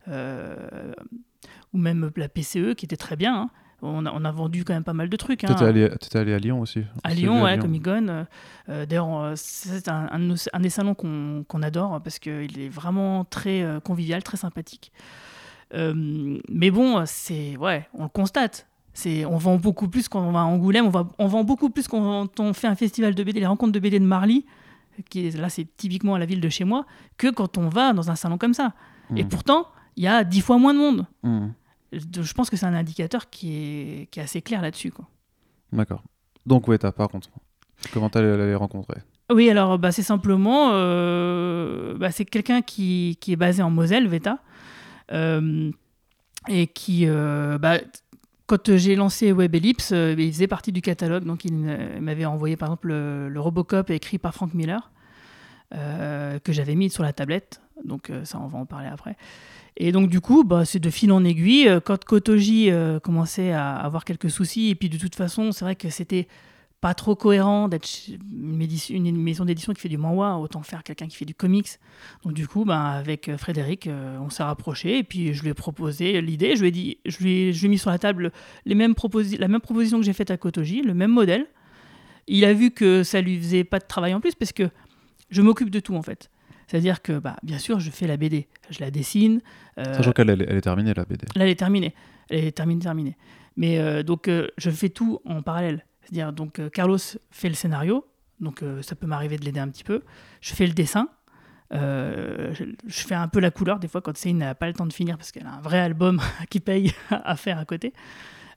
ou même la PCE qui était très bien, hein, on, a, on a vendu quand même pas mal de trucs. hein. Allé, t'étais allé à Lyon aussi À Lyon, ouais, Comic Con. euh, euh, D'ailleurs, euh, c'est un, des salons qu'on qu'on adore parce qu'il est vraiment très euh, convivial, très sympathique. Euh, mais bon, c'est ouais, on le constate. On vend beaucoup plus quand on va à Angoulême, on, va, on vend beaucoup plus quand on fait un festival de BD, les rencontres de BD de Marly, qui est, là c'est typiquement à la ville de chez moi, que quand on va dans un salon comme ça. Et Mhm. pourtant, il y a dix fois moins de monde. Mhm. Je pense que c'est un indicateur qui est, qui est assez clair là-dessus. D'accord. Donc, ouais, t'as par contre. Comment t'allais allé les rencontrer? Oui, alors bah, c'est simplement, euh, bah, c'est quelqu'un qui, qui est basé en Moselle, Veta, euh, et qui, euh, bah, quand j'ai lancé Web Ellipse, il faisait partie du catalogue, donc il, m'avait envoyé par exemple le, le Robocop écrit par Frank Miller, que j'avais mis sur la tablette, donc ça on va en parler après. Et donc du coup, bah, c'est de fil en aiguille, euh, quand Kotoji euh, commençait à avoir quelques soucis, et puis de toute façon, c'est vrai que c'était pas trop cohérent d'être une, maison d'édition qui fait du manhwa, autant faire quelqu'un qui fait du comics. Donc du coup, ben, avec euh, Frédéric, on s'est rapproché et puis je lui ai proposé l'idée. Je lui ai dit, je lui ai, mis sur la table les mêmes la même proposition que j'ai faite à Kotoji, le même modèle. Il a vu que ça lui faisait pas de travail en plus parce que je m'occupe de tout en fait. C'est-à-dire que, bah, bien sûr, je fais la BD, je la dessine. euh, Sachant qu'elle elle est- terminée, la BD. Là, elle est terminée. Elle est terminée, terminée. Mais euh, donc, euh, je fais tout en parallèle. C'est-à-dire, donc, Carlos fait le scénario. Donc, ça peut m'arriver de l'aider un petit peu. Je fais le dessin. Je, je fais un peu la couleur des fois quand Céline n'a pas le temps de finir parce qu'elle a un vrai album qui paye à faire à côté.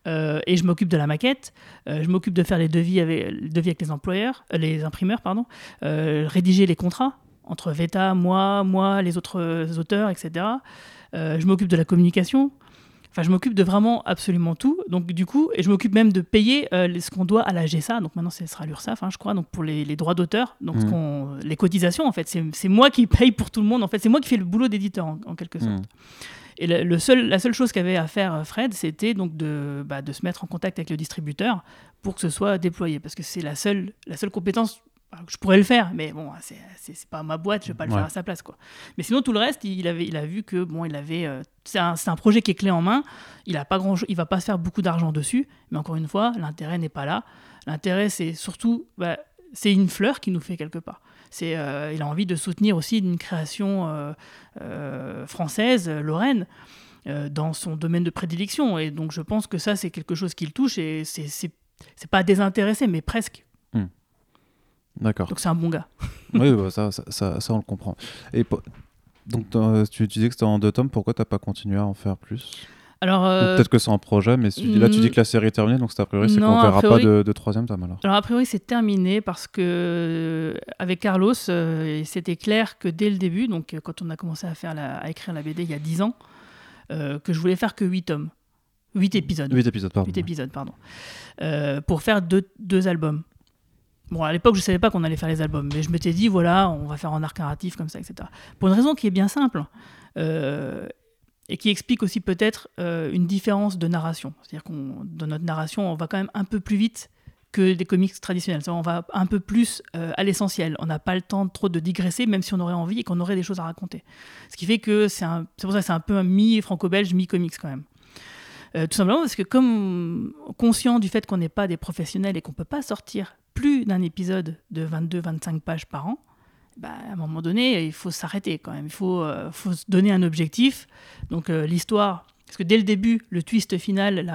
Euh, et je m'occupe de la maquette. Euh, je m'occupe de faire les devis avec, les devis avec les employeurs, euh, les imprimeurs, pardon. Rédiger les contrats entre Veta, moi, moi, les autres euh, auteurs, etc. Euh, je m'occupe de la communication. Enfin, je m'occupe de vraiment absolument tout. Donc, du coup, et je m'occupe même de payer euh, ce qu'on doit à la GSA. Donc, maintenant, ce sera l'URSSAF, hein, je crois, donc pour les, les droits d'auteur. Donc, qu'on- les cotisations, en fait. C'est moi qui paye pour tout le monde. En fait, c'est moi qui fais le boulot d'éditeur, en, en quelque sorte. Mhm. Et le, le seul, la seule chose qu'avait à faire Fred, c'était donc de, bah, de se mettre en contact avec le distributeur pour que ce soit déployé. Parce que c'est la seule, la seule compétence. Alors que Je pourrais le faire, mais bon, c'est pas ma boîte, je vais pas le Ouais. faire à sa place. Quoi. Mais sinon, tout le reste, il, avait, il a vu que bon, il avait. euh, c'est un, un projet qui est clé en main. Il a pas grand, il va pas se faire beaucoup d'argent dessus. Mais encore une fois, l'intérêt n'est pas là. L'intérêt, c'est surtout, bah, c'est une fleur qui nous fait quelque part. C'est, euh, il a envie de soutenir aussi une création euh, française, lorraine, dans son domaine de prédilection. Et donc, je pense que ça, c'est quelque chose qui le touche. Et c'est pas désintéressé, mais presque. D'accord. Donc, c'est un bon gars. oui, bah, ça, ça, ça, ça, on le comprend. Et donc, t'as- tu, tu disais que c'était en deux tomes, pourquoi t'as pas continué à en faire plus? Alors, euh, Peut-être que c'est en projet, mais là tu dis mm, que la série est terminée, donc c'est a priori c'est qu'on verra priori- pas de, de troisième tome alors. Alors a priori c'est terminé parce que euh, avec Carlos euh, c'était clair que dès le début donc euh, quand on a commencé à faire la- à écrire la BD il y a 10 ans euh, que je voulais faire que 8 tomes 8 épisodes 8 épisodes, pardon. 8 épisodes pardon Euh, pour faire deux, deux albums bon à l'époque je savais pas qu'on allait faire les albums mais je m'étais dit voilà on va faire en arc narratif comme ça etc pour une raison qui est bien simple euh, et qui explique aussi peut-être euh, une différence de narration. C'est-à-dire qu'on dans notre narration, on va quand même un peu plus vite que des comics traditionnels. On va un peu plus euh, à l'essentiel. On n'a pas le temps trop de digresser, même si on aurait envie et qu'on aurait des choses à raconter. Ce qui fait que c'est pour ça que c'est un peu un mi-franco-belge, mi-comics quand même. Tout simplement parce que comme conscient du fait qu'on n'est pas des professionnels et qu'on ne peut pas sortir plus d'un épisode de 22-25 pages par an, bah, à un moment donné, il faut s'arrêter quand même. Il faut, euh, faut se donner un objectif. Donc euh, l'histoire, parce que dès le début, le twist final,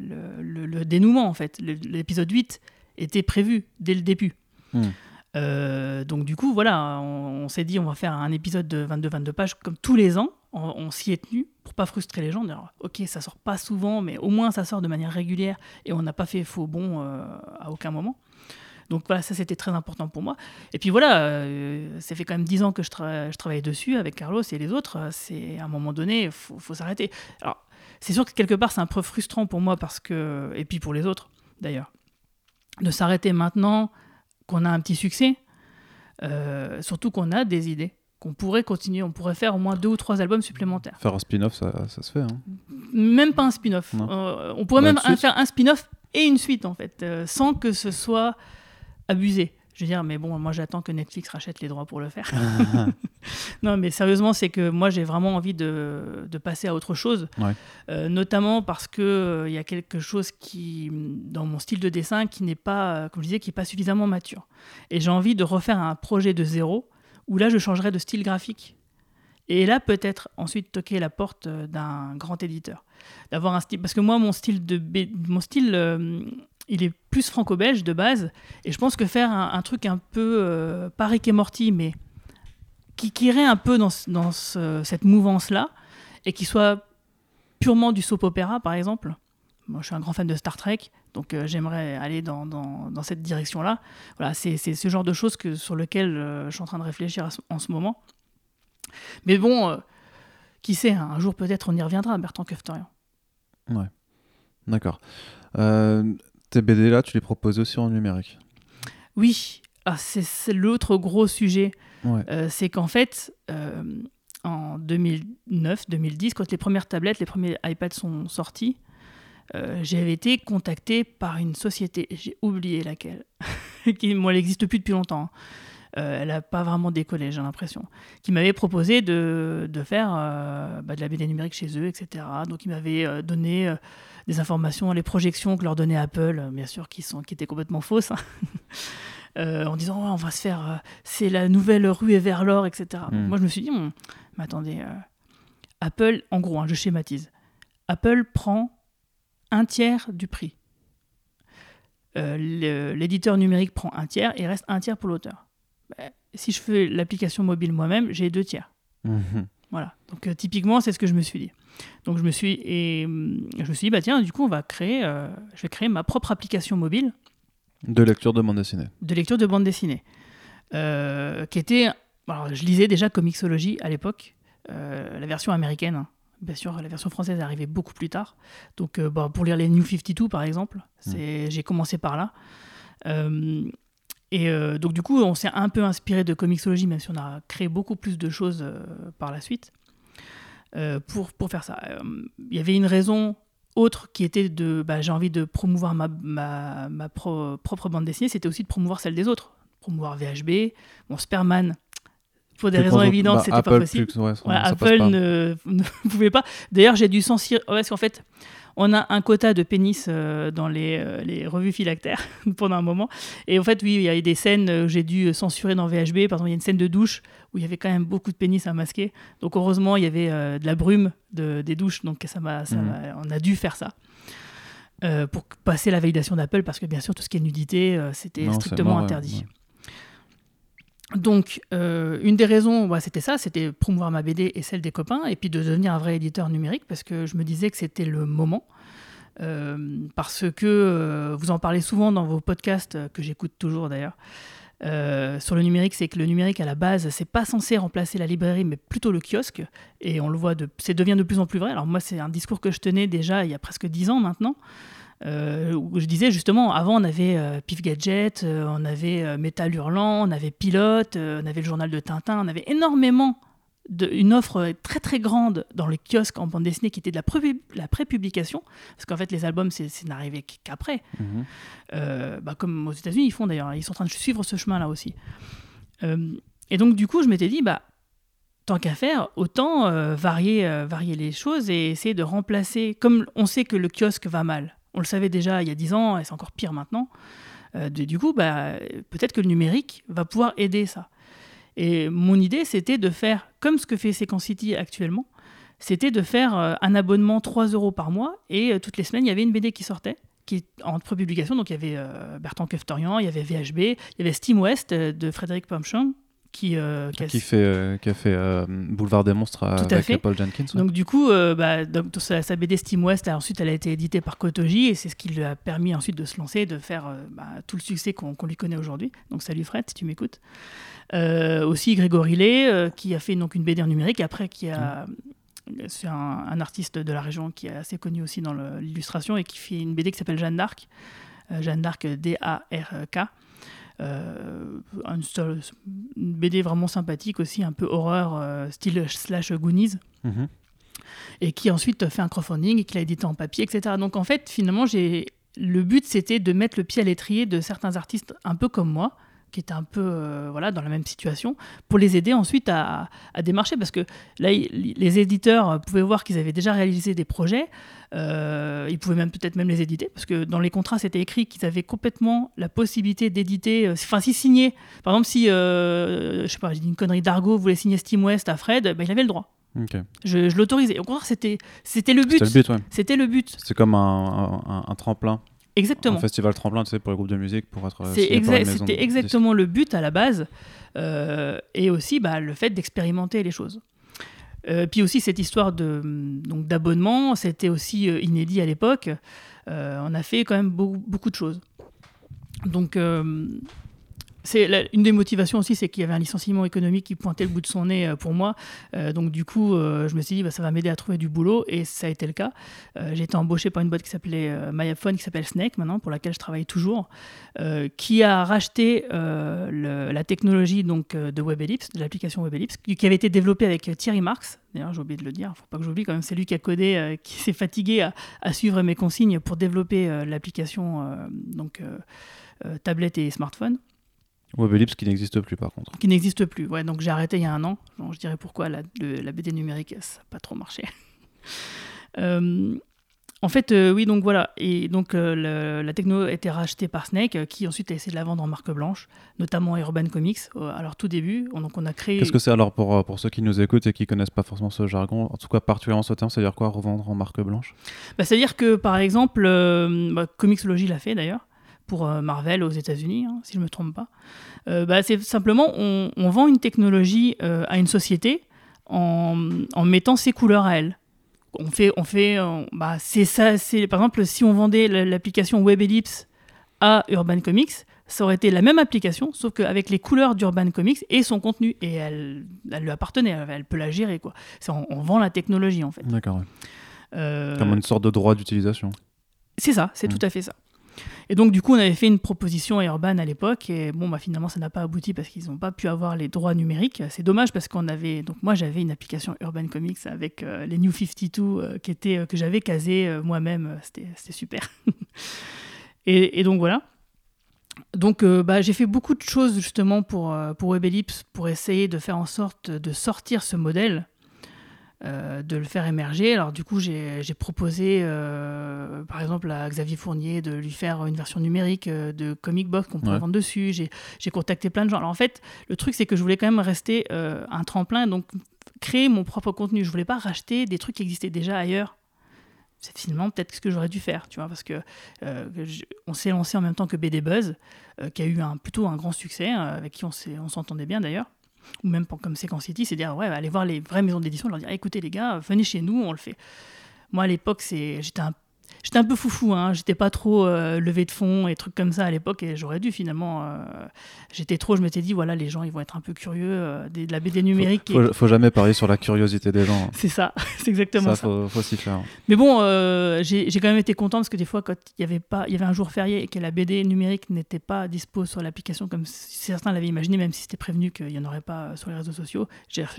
le, dénouement en fait, l'épisode 8 était prévu dès le début. Hmm. Euh, donc du coup, voilà, on, s'est dit on va faire un épisode de 22-22 pages comme tous les ans. On, s'y est tenu pour pas frustrer les gens. Dire, ok, ça sort pas souvent, mais au moins ça sort de manière régulière et on n'a pas fait faux bon à aucun moment. Donc voilà, ça c'était très important pour moi. Et puis voilà, euh, ça fait quand même dix ans que je, je, travaille dessus avec Carlos et les autres. C'est à un moment donné, il faut, s'arrêter. Alors c'est sûr que quelque part c'est un peu frustrant pour moi parce que, et puis pour les autres d'ailleurs, de s'arrêter maintenant qu'on a un petit succès, euh, surtout qu'on a des idées qu'on pourrait continuer, on pourrait faire au moins deux ou trois albums supplémentaires. Faire un spin-off, ça, ça, se fait. Hein. Même pas un spin-off. Euh, on pourrait même faire un spin-off et une suite en fait, sans que ce soit abusé. Je veux dire, mais bon, moi j'attends que Netflix rachète les droits pour le faire. non, mais sérieusement, c'est que moi j'ai vraiment envie de, de, passer à autre chose. Euh, notamment parce qu'il euh, il y a quelque chose qui, dans mon style de dessin, qui n'est pas, euh, comme je disais, qui n'est pas suffisamment mature. Et j'ai envie de refaire un projet de zéro où là je changerais de style graphique. Et là, peut-être ensuite toquer la porte d'un grand éditeur. D'avoir un style. Parce que moi, mon style, de, mon style il est plus franco-belge de base. Et je pense que faire un, truc un peu euh, pas Rick mais qui, irait un peu dans, cette mouvance-là, et qui soit purement du soap opéra, par exemple. Moi, je suis un grand fan de Star Trek, donc euh, j'aimerais aller dans, cette direction-là. Voilà, c'est ce genre de choses que, sur lequel euh, je suis en train de réfléchir en ce moment. Mais bon, euh, qui sait, hein, un jour peut-être on y reviendra, Bertrand Keftorian. Ouais, d'accord. Euh, tes BD là, tu les proposes aussi en numérique Oui, ah, c'est l'autre gros sujet. Euh, c'est qu'en fait, euh, en 2009-2010, quand les premières tablettes, les premiers iPads sont sortis, euh, j'avais été contacté par une société, j'ai oublié laquelle, qui, moi, elle n'existe plus depuis longtemps. Hein. Elle n'a pas vraiment décollé, j'ai l'impression, qui m'avait proposé de, de faire bah, de la BD numérique chez eux, etc. Donc, il m'avait donné des informations, les projections que leur donnait Apple, euh, bien sûr, qui, sont, qui étaient complètement fausses, hein. euh, en disant on va se faire, euh, c'est la nouvelle rue vers l'or, etc. Hmm. Moi, je me suis dit, hmm, mais attendez, Apple, en gros, hein, je schématise, Apple prend un tiers du prix. L'éditeur numérique prend un tiers et reste un tiers pour l'auteur. Ben, si je fais l'application mobile moi-même, j'ai deux tiers. Mhm. Voilà. Donc typiquement, c'est ce que je me suis dit. Donc je me suis et je me suis dit bah tiens du coup on va créer euh, je vais créer ma propre application mobile de lecture de bande dessinée. De lecture de bande dessinée. Euh, qui était alors je lisais déjà Comixology à l'époque euh, la version américaine. Hein. Bien sûr, la version française est arrivée beaucoup plus tard. Donc, bah, pour lire les New 52, par exemple, mmh. j'ai commencé par là. Et donc, du coup, on s'est un peu inspiré de Comixology, même si on a créé beaucoup plus de choses par la suite. Euh, pour, pour faire ça. Il euh, y avait une raison autre qui était de bah, j'ai envie de promouvoir ma, ma, ma propre bande dessinée, c'était aussi de promouvoir celle des autres. Promouvoir VHB, bon, Sperman, pour des raisons évidentes, bah, c'était pas possible. Apple ne, ne, pouvait pas. D'ailleurs, j'ai dû censurer. parce qu'en fait, on a un quota de pénis euh, dans les, euh, les, revues phylactères pendant un moment. Et en fait, oui, il y a eu des scènes que j'ai dû censurer dans VHB. Par exemple, il y a une scène de douche où il y avait quand même beaucoup de pénis à masquer. Donc heureusement, il y avait euh, de la brume de, des douches. Donc ça m'a, mmh. on a dû faire ça. pour passer la validation d'Apple, parce que bien sûr, tout ce qui est nudité, c'était strictement interdit. Donc, euh, une des raisons, bah, c'était ça, c'était promouvoir ma BD et celle des copains, et puis de devenir un vrai éditeur numérique, parce que je me disais que c'était le moment. Euh, parce que euh, vous en parlez souvent dans vos podcasts, que j'écoute toujours d'ailleurs, sur le numérique, c'est que le numérique à la base, c'est pas censé remplacer la librairie, mais plutôt le kiosque, et on le voit, de, c'est devient de plus en plus vrai. Alors moi, c'est un discours que je tenais déjà il y a presque dix ans maintenant. Euh, où je disais justement, avant on avait euh, Pif Gadget, on avait Métal Hurlant, on avait Pilote, on avait le journal de Tintin, on avait énormément de, une offre très très grande dans le kiosque en bande dessinée qui était de la, pré- la prépublication, parce qu'en fait les albums c'est c'est n'arrivé qu'après, Mhm. euh, bah, comme aux États-Unis ils font d'ailleurs, ils sont en train de suivre ce chemin-là aussi. Euh, et donc du coup je m'étais dit bah tant qu'à faire, autant euh, varier, euh, varier les choses et essayer de remplacer, comme on sait que le kiosque va mal, on le savait déjà il y a 10 ans et c'est encore pire maintenant, euh, du coup bah, peut-être que le numérique va pouvoir aider ça. Et mon idée c'était de faire comme ce que fait Sequence City actuellement, c'était de faire euh, un abonnement 3 euros par mois et euh, toutes les semaines il y avait une BD qui sortait qui est en prépublication. Donc il y avait Bertrand Keftorian, il y avait VHB, il y avait Steam West de Frédéric Pomchon qui, euh, qui a- Qui fait, euh, qui a fait euh, Boulevard des Monstres avec fait. Paul Jenkins. ouais. Donc du coup, bah, donc, sa, sa BD Steam West, ensuite elle a été éditée par Kotoji et c'est ce qui lui a permis ensuite de se lancer, de faire bah, tout le succès qu'on lui connaît aujourd'hui. Donc salut Fred si tu m'écoutes. Aussi Grégory Lay euh, qui a fait donc une BD en numérique, après qui a c'est un, un artiste de la région qui est assez connu aussi dans l'illustration et qui fait une BD qui s'appelle Jeanne d'Arc, Jeanne d'Arc D-A-R-K. Euh, une, BD vraiment sympathique aussi, un peu horreur, euh, style slash Goonies Mhm. et qui ensuite fait un crowdfunding et qui l'a édité en papier, etc. Donc en fait, finalement, j'ai le but c'était de mettre le pied à l'étrier de certains artistes un peu comme moi, qui étaient un peu euh, voilà dans la même situation, pour les aider ensuite à, à démarcher, parce que là, il- les éditeurs pouvaient voir qu'ils avaient déjà réalisé des projets, euh, ils pouvaient même peut-être même les éditer, parce que dans les contrats c'était écrit qu'ils avaient complètement la possibilité d'éditer, euh, enfin s'ils signaient, par exemple si, euh, je sais pas, j'ai dit une connerie, Dargo voulait signer Steam West à Fred, ben, il avait le droit. Je, je l'autorisais. Au contraire, c'était c'était le but. C'était le but, ouais. C'était le but. C'est comme un, un- un tremplin. Exactement. Un festival tremplin, tu sais, pour les groupes de musique, pour être. euh, exa- C'était exactement le but à la base. euh, et aussi bah, le fait d'expérimenter les choses. Euh, puis aussi cette histoire de donc d'abonnement, c'était aussi inédit à l'époque. Euh, on a fait quand même beaucoup, beaucoup de choses. Donc c'est une des motivations aussi, c'est qu'il y avait un licenciement économique qui pointait le bout de son nez euh, pour moi. Euh, donc du coup, euh, je me suis dit, bah, ça va m'aider à trouver du boulot, et ça a été le cas. J'ai été embauché par une boîte qui s'appelait MyAphone, qui s'appelle Snake maintenant, pour laquelle je travaille toujours, qui a racheté la technologie donc de WebEllipse, de l'application WebEllipse, qui avait été développée avec Thierry Marx. D'ailleurs, j'ai oublié de le dire, faut pas que j'oublie quand même, c'est lui qui a codé, qui s'est fatigué à, à suivre mes consignes pour développer l'application donc tablette et smartphone Webellipse qui n'existe plus, par contre. qui n'existe plus. Ouais, donc j'ai arrêté il y a un an. Je dirais pourquoi la, le- la BD numérique, ça n'a pas trop marché. Euh, en fait, euh, oui, donc voilà. Et donc euh, le- la techno a été rachetée par Snake, qui ensuite a essayé de la vendre en marque blanche, notamment Urban Comics, à leur tout début. On- Donc on a créé. Qu'est-ce que c'est alors pour, pour ceux qui nous écoutent et qui connaissent pas forcément ce jargon En tout cas, particulièrement ce terme, c'est-à-dire quoi Revendre en marque blanche? Bah, C'est-à-dire que, par exemple, bah, Comixology l'a fait d'ailleurs, pour euh, Marvel aux États-Unis, hein, si je ne me trompe pas. Euh, bah, c'est simplement, on, on vend une technologie euh, à une société en, en mettant ses couleurs à elle. On fait, on fait, on- bah, c'est ça, c'est par exemple, si on vendait l'application WebEllipse à Urban Comics, ça aurait été la même application, sauf qu'avec les couleurs d'Urban Comics et son contenu, et elle, elle lui appartenait, elle, elle peut la gérer quoi. C'est- On, on vend la technologie en fait. D'accord. ouais. Euh, Comme une sorte de droit d'utilisation. c'est ça, c'est Mm. tout à fait ça. Et donc, du coup, on avait fait une proposition à Urban à l'époque, et bon, bah, finalement, ça n'a pas abouti parce qu'ils n'ont pas pu avoir les droits numériques. C'est dommage parce qu'on avait. Donc, moi, j'avais une application Urban Comics avec euh, les New 52 euh, qui euh, que j'avais casé moi-même. C'était super. et, et donc, voilà. Donc, bah, j'ai fait beaucoup de choses justement pour, pour WebEllipse pour essayer de faire en sorte de sortir ce modèle euh, de le faire émerger. Alors du coup, j'ai proposé, euh, par exemple, à Xavier Fournier de lui faire une version numérique euh, de Comic Box qu'on pourrait Ouais. vendre dessus. J'ai contacté plein de gens. Alors en fait, le truc, c'est que je voulais quand même rester un tremplin, donc créer mon propre contenu. Je voulais pas racheter des trucs qui existaient déjà ailleurs. C'est finalement peut-être ce que j'aurais dû faire, tu vois, parce que euh, je- on s'est lancé en même temps que BD Buzz, euh, qui a eu un, plutôt un grand succès, euh, avec qui on s'entendait bien d'ailleurs ou même pour- comme Sequence City, c'est dire ouais, aller voir les vraies maisons d'édition, leur dire écoutez les gars, venez chez nous, on le fait. Moi à l'époque, j'étais un- J'étais un peu foufou, hein. j'étais pas trop euh, levé de fond et trucs comme ça à l'époque, et j'aurais dû finalement. euh, j'étais trop, je m'étais dit, voilà, les gens ils vont être un peu curieux euh, des- de la BD numérique. et- Faut, faut jamais parier sur la curiosité des gens. C'est ça, c'est exactement Ça, ça. faut, faut s'y faire. Mais bon, j'ai quand même été content parce que des fois, quand il y avait pas, il y avait un jour férié et que la BD numérique n'était pas dispo sur l'application comme certains l'avaient imaginé, même si c'était prévenu qu'il n'y en aurait pas sur les réseaux sociaux,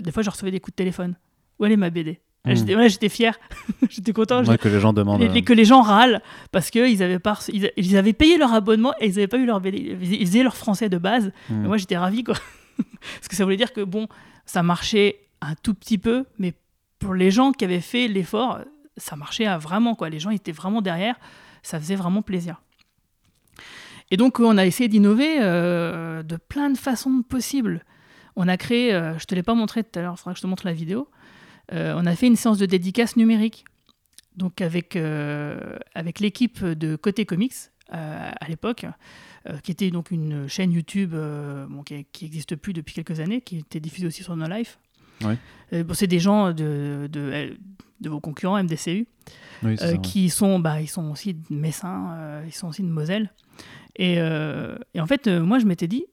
des fois je recevais des coups de téléphone. Où elle est ma BD J'étais ouais, fier, j'étais content. Ouais, que les gens demandent. les- euh, les- que les gens râlent parce qu'ils avaient, pas ils, ils avaient payé leur abonnement et ils n'avaient pas eu leur BD. Ils faisaient leur français de base. hmm. Moi, j'étais ravi, quoi. Parce que ça voulait dire que, bon, ça marchait un tout petit peu, mais pour les gens qui avaient fait l'effort, ça marchait à vraiment, quoi. Les gens étaient vraiment derrière. Ça faisait vraiment plaisir. Et donc, on a essayé d'innover euh, de plein de façons possibles. On a créé, euh, je te l'ai pas montré tout à l'heure, il faudra que je te montre la vidéo. Euh, on a fait une séance de dédicace numérique. Donc, avec, euh, avec l'équipe de Côté Comics euh, à l'époque, qui était donc une chaîne YouTube bon, qui n'existe plus depuis quelques années, qui était diffusée aussi sur No Life. Bon, c'est des gens de, de, de vos concurrents MDCU Oui, euh, ouais. qui sont, bah, ils sont aussi de Messin, euh, ils sont aussi de Moselle. Et, euh, et en fait, moi, je m'étais dit,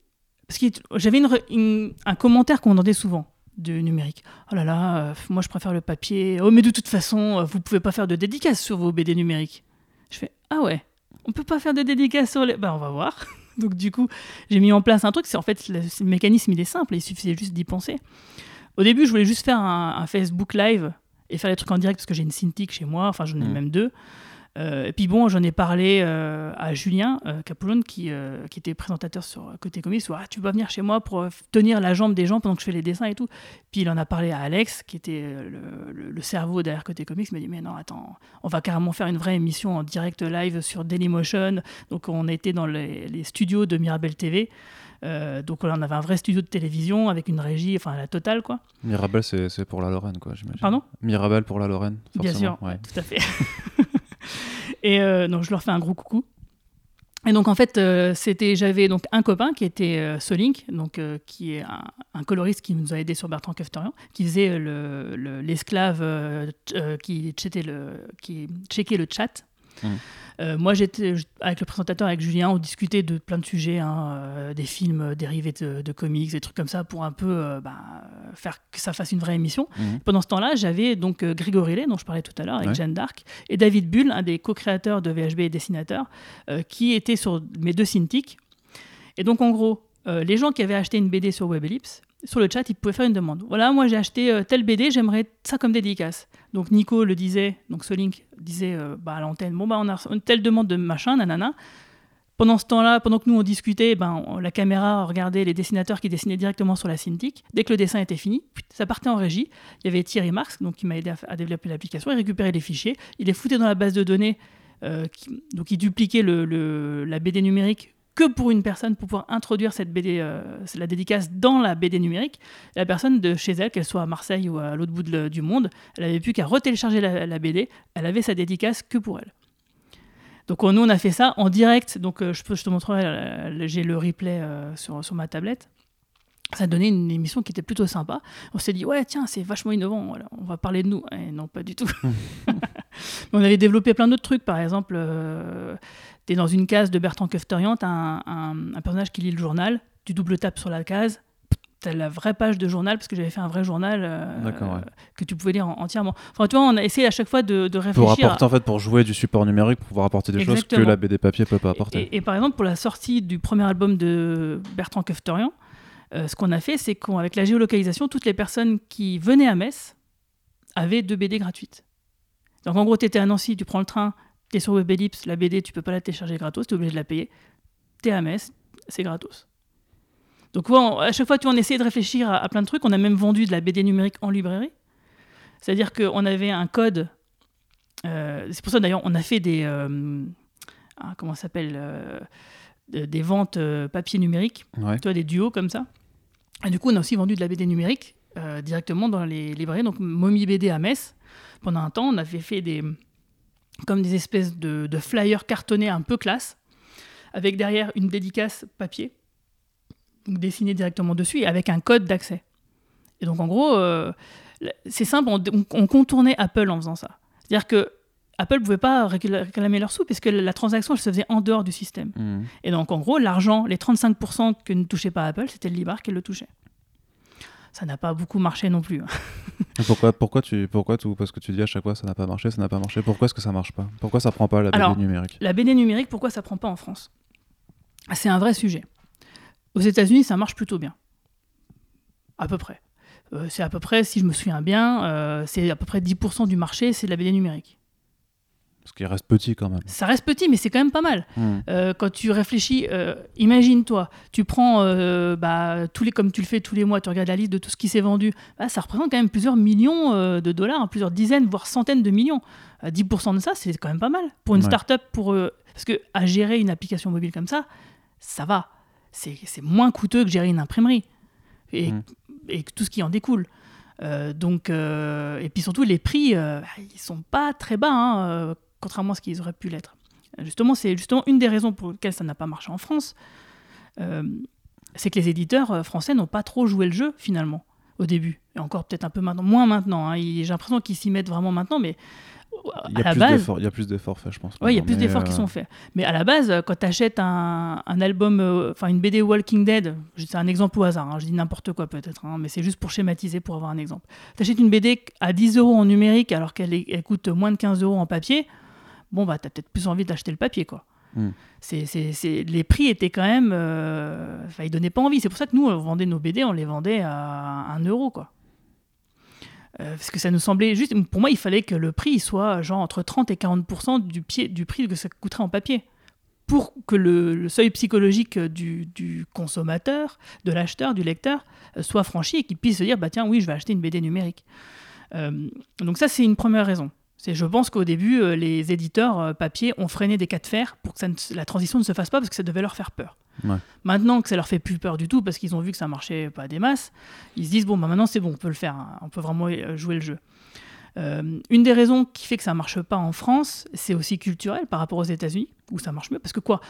parce que j'avais une- un commentaire qu'on entendait souvent du numérique. Oh là là, euh, moi, je préfère le papier. Oh, mais de toute façon, euh, vous pouvez pas faire de dédicaces sur vos BD numériques. Je fais, ah ouais, on peut pas faire de dédicaces sur les... Bah, on va voir. Donc, du coup, j'ai mis en place un truc. C'est en fait, le, le mécanisme, il est simple. Il suffisait juste d'y penser. Au début, je voulais juste faire un, un Facebook Live et faire des trucs en direct parce que j'ai une Cintiq chez moi. Enfin, j'en ai Mm. même deux. Euh, et puis bon, j'en ai parlé euh, à Julien euh, Capoulone qui, qui était présentateur sur Côté Comics. où, Ah, tu vas venir chez moi pour tenir la jambe des gens pendant que je fais les dessins et tout. Puis il en a parlé à Alex, qui était le, le- le cerveau derrière Côté Comics. Il m'a dit Mais non, attends, on va carrément faire une vraie émission en direct live sur Dailymotion. Donc on était dans les, les studios de Mirabel TV. Euh, donc là, on avait un vrai studio de télévision avec une régie, enfin la totale quoi. Mirabel, c'est pour la Lorraine, quoi, j'imagine. Pardon? Mirabel pour la Lorraine, Bien forcément. sûr, ouais. tout à fait. et euh, donc je leur fais un gros coucou. Et donc en fait, euh, c'était, j'avais donc un copain qui était euh, Solink, donc qui est un, coloriste qui nous a aidé sur Bertrand Kefterian, qui faisait le- le- l'esclave euh, qui le qui checkait le chat. Euh, moi, j'étais avec le présentateur, avec Julien, on discutait de plein de sujets, hein, euh, des films dérivés de, de comics, des trucs comme ça, pour un peu euh, bah, faire que ça fasse une vraie émission. Mhm. Pendant ce temps-là, j'avais donc euh, Grégory Lay, dont je parlais tout à l'heure, avec Ouais. Jeanne d'Arc, et David Bull, un des co-créateurs de VHB et dessinateur, euh, qui était sur mes deux Cintiq. Et donc, en gros, euh, les gens qui avaient acheté une BD sur WebEllipse, sur le chat, ils pouvaient faire une demande. Voilà, moi j'ai acheté euh, telle BD, j'aimerais ça comme dédicace. Donc Nico le disait, donc Solink disait euh, bah, à l'antenne, bon bah on a une telle demande de machin, nanana. Pendant ce temps-là, pendant que nous on discutait, ben, la caméra regardait les dessinateurs qui dessinaient directement sur la Cintiq. Dès que le dessin était fini, ça partait en régie. Il y avait Thierry Marx, donc qui m'a aidé à, développer l'application. Il récupérait les fichiers, il les foutait dans la base de données. donc il dupliquait la BD numérique que pour une personne pour pouvoir introduire cette BD, euh, la dédicace dans la BD numérique. La personne de chez elle, qu'elle soit à Marseille ou à l'autre bout de du monde, elle avait plus qu'à retélécharger la, la BD. Elle avait sa dédicace que pour elle. Donc on- nous on a fait ça en direct. Donc euh, je, peux, je te montrerai, euh, j'ai le replay euh, sur, sur ma tablette. Ça a donné une émission qui était plutôt sympa. On s'est dit ouais tiens c'est vachement innovant. Voilà, on va parler de nous. Eh, non pas du tout. On avait développé plein d'autres trucs. Par exemple, euh, tu es dans une case de Bertrand Kefterian, tu as un, un- un personnage qui lit le journal, tu double tapes sur la case, tu as la vraie page de journal, parce que j'avais fait un vrai journal euh, ouais. que tu pouvais lire en- entièrement. Enfin, tu vois, on a essayé à chaque fois de, de Pour réfléchir. à- apporter, en fait, pour jouer du support numérique, pour pouvoir apporter des choses que la BD papier peut pas apporter. Et, et par exemple, pour la sortie du premier album de Bertrand Kefterian, euh, ce qu'on a fait, c'est qu'avec la géolocalisation, toutes les personnes qui venaient à Metz avaient deux BD gratuites. Donc en gros, tu étais à Nancy, tu prends le train, sur WebEllipse, la BD, tu peux pas la télécharger gratos, tu es obligé de la payer. Tu es à Metz, c'est gratos. Donc on- à chaque fois, tu on essayait de réfléchir à, à plein de trucs. On a même vendu de la BD numérique en librairie. C'est-à-dire qu'on avait un code. euh, c'est pour ça d'ailleurs, on a fait des. euh, ah, comment ça s'appelle euh, de- Des ventes papier numérique, Ouais. tu vois, des duos comme ça. Et du coup, on a aussi vendu de la BD numérique directement dans les librairies. Donc, Mommy BD à Metz. Pendant un temps, on avait fait des. Comme des espèces de, de flyers cartonnés un peu classe, avec derrière une dédicace papier, dessinée directement dessus, et avec un code d'accès. Et donc, en gros, euh, c'est simple, on, on- on contournait Apple en faisant ça. C'est-à-dire que Apple pouvait pas récla- réclamer leurs sous puisque la transaction elle se faisait en dehors du système. Hmm. Et donc en gros, l'argent, les 35% que ne touchait pas Apple, c'était le libraire qui le touchait. Ça n'a pas beaucoup marché non plus. hein. Pourquoi, pourquoi tu, pourquoi tout, parce que tu dis à chaque fois ça n'a pas marché, ça n'a pas marché. Pourquoi est-ce que ça marche pas? Pourquoi ça prend pas la BD Alors, numérique? La BD numérique, pourquoi ça prend pas en France? C'est un vrai sujet. Aux États-Unis, ça marche plutôt bien. À peu près. Euh, c'est à peu près, si je me souviens bien, euh, c'est à peu près 10% du marché, c'est de la BD numérique. Parce qu'il reste petit quand même. Ça reste petit, mais c'est quand même pas mal. Hmm. Euh, quand tu réfléchis, euh, imagine-toi, tu prends, euh, bah, tous les, comme tu le fais tous les mois, tu regardes la liste de tout ce qui s'est vendu, bah, ça représente quand même plusieurs millions de dollars, hein, plusieurs dizaines, voire centaines de millions. Euh, 10% de ça, c'est quand même pas mal. Pour une Ouais. start-up, pour, parce que à gérer une application mobile comme ça, ça va. C'est c'est moins coûteux que gérer une imprimerie. Et, Mm. et tout ce qui en découle. Donc, et puis surtout, les prix, ils sont pas très bas, hein, contrairement à ce qu'ils auraient pu l'être. Justement, c'est justement une des raisons pour lesquelles ça n'a pas marché en France. Euh, c'est que les éditeurs euh, français n'ont pas trop joué le jeu finalement au début, et encore peut-être un peu maintenant, moins maintenant. hein. J'ai l'impression qu'ils s'y mettent vraiment maintenant, mais Il à y, la a plus base, d'efforts- il y a plus d'efforts faits, je pense. oui, il y a plus d'efforts qui euh, sont faits. Mais à la base, quand tu achètes un, un album, euh, enfin une BD Walking Dead, c'est un exemple au hasard, hein, je dis n'importe quoi peut-être, hein, mais c'est juste pour schématiser, pour avoir un exemple. Tu achètes une BD à 10 euros en numérique alors qu'elle coûte moins de 15 euros en papier, bon, bah, tu as peut-être plus envie d'acheter le papier, quoi. Hmm. C'est, c'est- c'est- les prix étaient quand même. euh, Enfin, ils donnaient pas envie. C'est pour ça que nous, on vendait nos BD, on les vendait à 1 euro, quoi. Euh, parce que ça nous semblait juste. Pour moi, il fallait que le prix soit genre entre 30 et 40 du, pied, du prix que ça coûterait en papier. Pour que le, le seuil psychologique du, du consommateur, de l'acheteur, du lecteur, euh, soit franchi et qu'il puisse se dire bah tiens, oui, je vais acheter une BD numérique. Euh, donc, ça, c'est une première raison. C'est, je pense qu'au début, euh, les éditeurs euh, papier ont freiné des cas de fer pour que ça ne se- la transition ne se fasse pas parce que ça devait leur faire peur. Ouais. Maintenant que ça leur fait plus peur du tout parce qu'ils ont vu que ça marchait pas des masses, ils se disent bon bah maintenant c'est bon, on peut le faire, hein. on peut vraiment euh, jouer le jeu. Euh, une des raisons qui fait que ça marche pas en France, c'est aussi culturel par rapport aux États-Unis où ça marche mieux parce que quoi,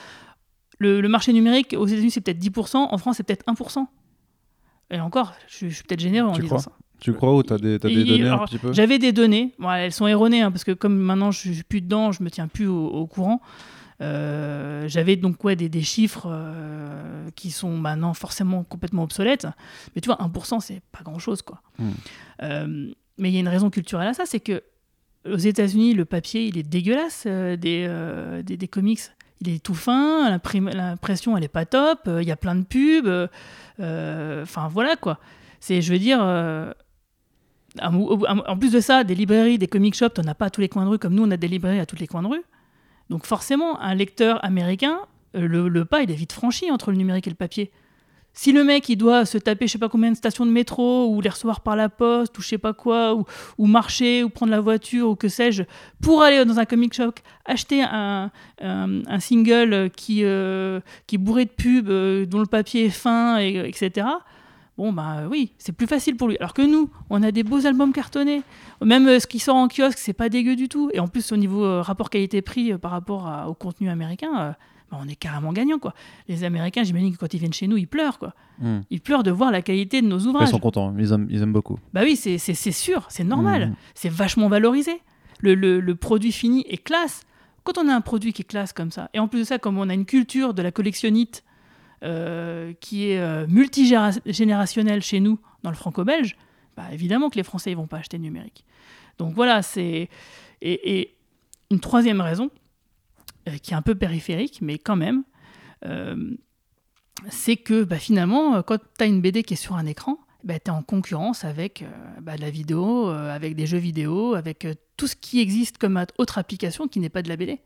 le, le marché numérique aux États-Unis c'est peut-être 10%, en France c'est peut-être 1%. Et encore, je, suis- je suis peut-être généreux en Tu disant ça. Tu crois ou t'as des, t'as des données alors, un petit peu J'avais des données, bon, elles sont erronées hein, parce que comme maintenant je suis plus dedans, je me tiens plus au, au courant. Euh, J'avais donc ouais, des, des chiffres euh, qui sont maintenant forcément complètement obsolètes. Mais tu vois, 1%, c'est pas grand-chose. quoi. Hmm. Euh, mais il y a une raison culturelle à ça, c'est que aux États-Unis, le papier, il est dégueulasse des, des, des comics. Il est tout fin, l'impression, elle est pas top, il y a plein de pubs. Enfin, voilà quoi. C'est, je veux dire, en plus de ça, des librairies, des comic shops, t'en as pas à tous les coins de rue, comme nous, on a des librairies à tous les coins de rue. Donc forcément, un lecteur américain, euh, le, pas, il est vite franchi entre le numérique et le papier. Si le mec, il doit se taper je sais pas combien de stations de métro, ou les recevoir par la poste, ou je sais pas quoi, ou, marcher, ou prendre la voiture, ou que sais-je, pour aller dans un comic shop, acheter un, single qui, euh, qui est bourré de pubs, euh, dont le papier est fin, et, etc., bon, bah oui, c'est plus facile pour lui. Alors que nous, on a des beaux albums cartonnés. Même euh, ce qui sort en kiosque, c'est pas dégueu du tout. Et en plus, au niveau euh, rapport qualité-prix euh, par rapport à- au contenu américain, euh, bah, on est carrément gagnant, quoi. Les Américains, j'imagine que quand ils viennent chez nous, ils pleurent, quoi. Hmm. Ils pleurent de voir la qualité de nos Ils ouvrages. sont contents, ils aiment, ils aiment beaucoup. Bah oui, c'est sûr, c'est normal. Mhm. C'est vachement valorisé. Le, le- le produit fini est classe. Quand on a un produit qui est classe comme ça, et en plus de ça, comme on a une culture de la collectionnite euh, qui est euh, multigénérationnelle chez nous, dans le franco-belge, bah évidemment que les Français ils vont pas acheter numérique. Donc voilà, c'est. Et, une troisième raison, euh, qui est un peu périphérique, mais quand même, c'est que bah, finalement, quand tu as une BD qui est sur un écran, bah, tu es en concurrence avec euh, bah, de la vidéo, avec des jeux vidéo, avec tout ce qui existe comme autre application qui n'est pas de la BD.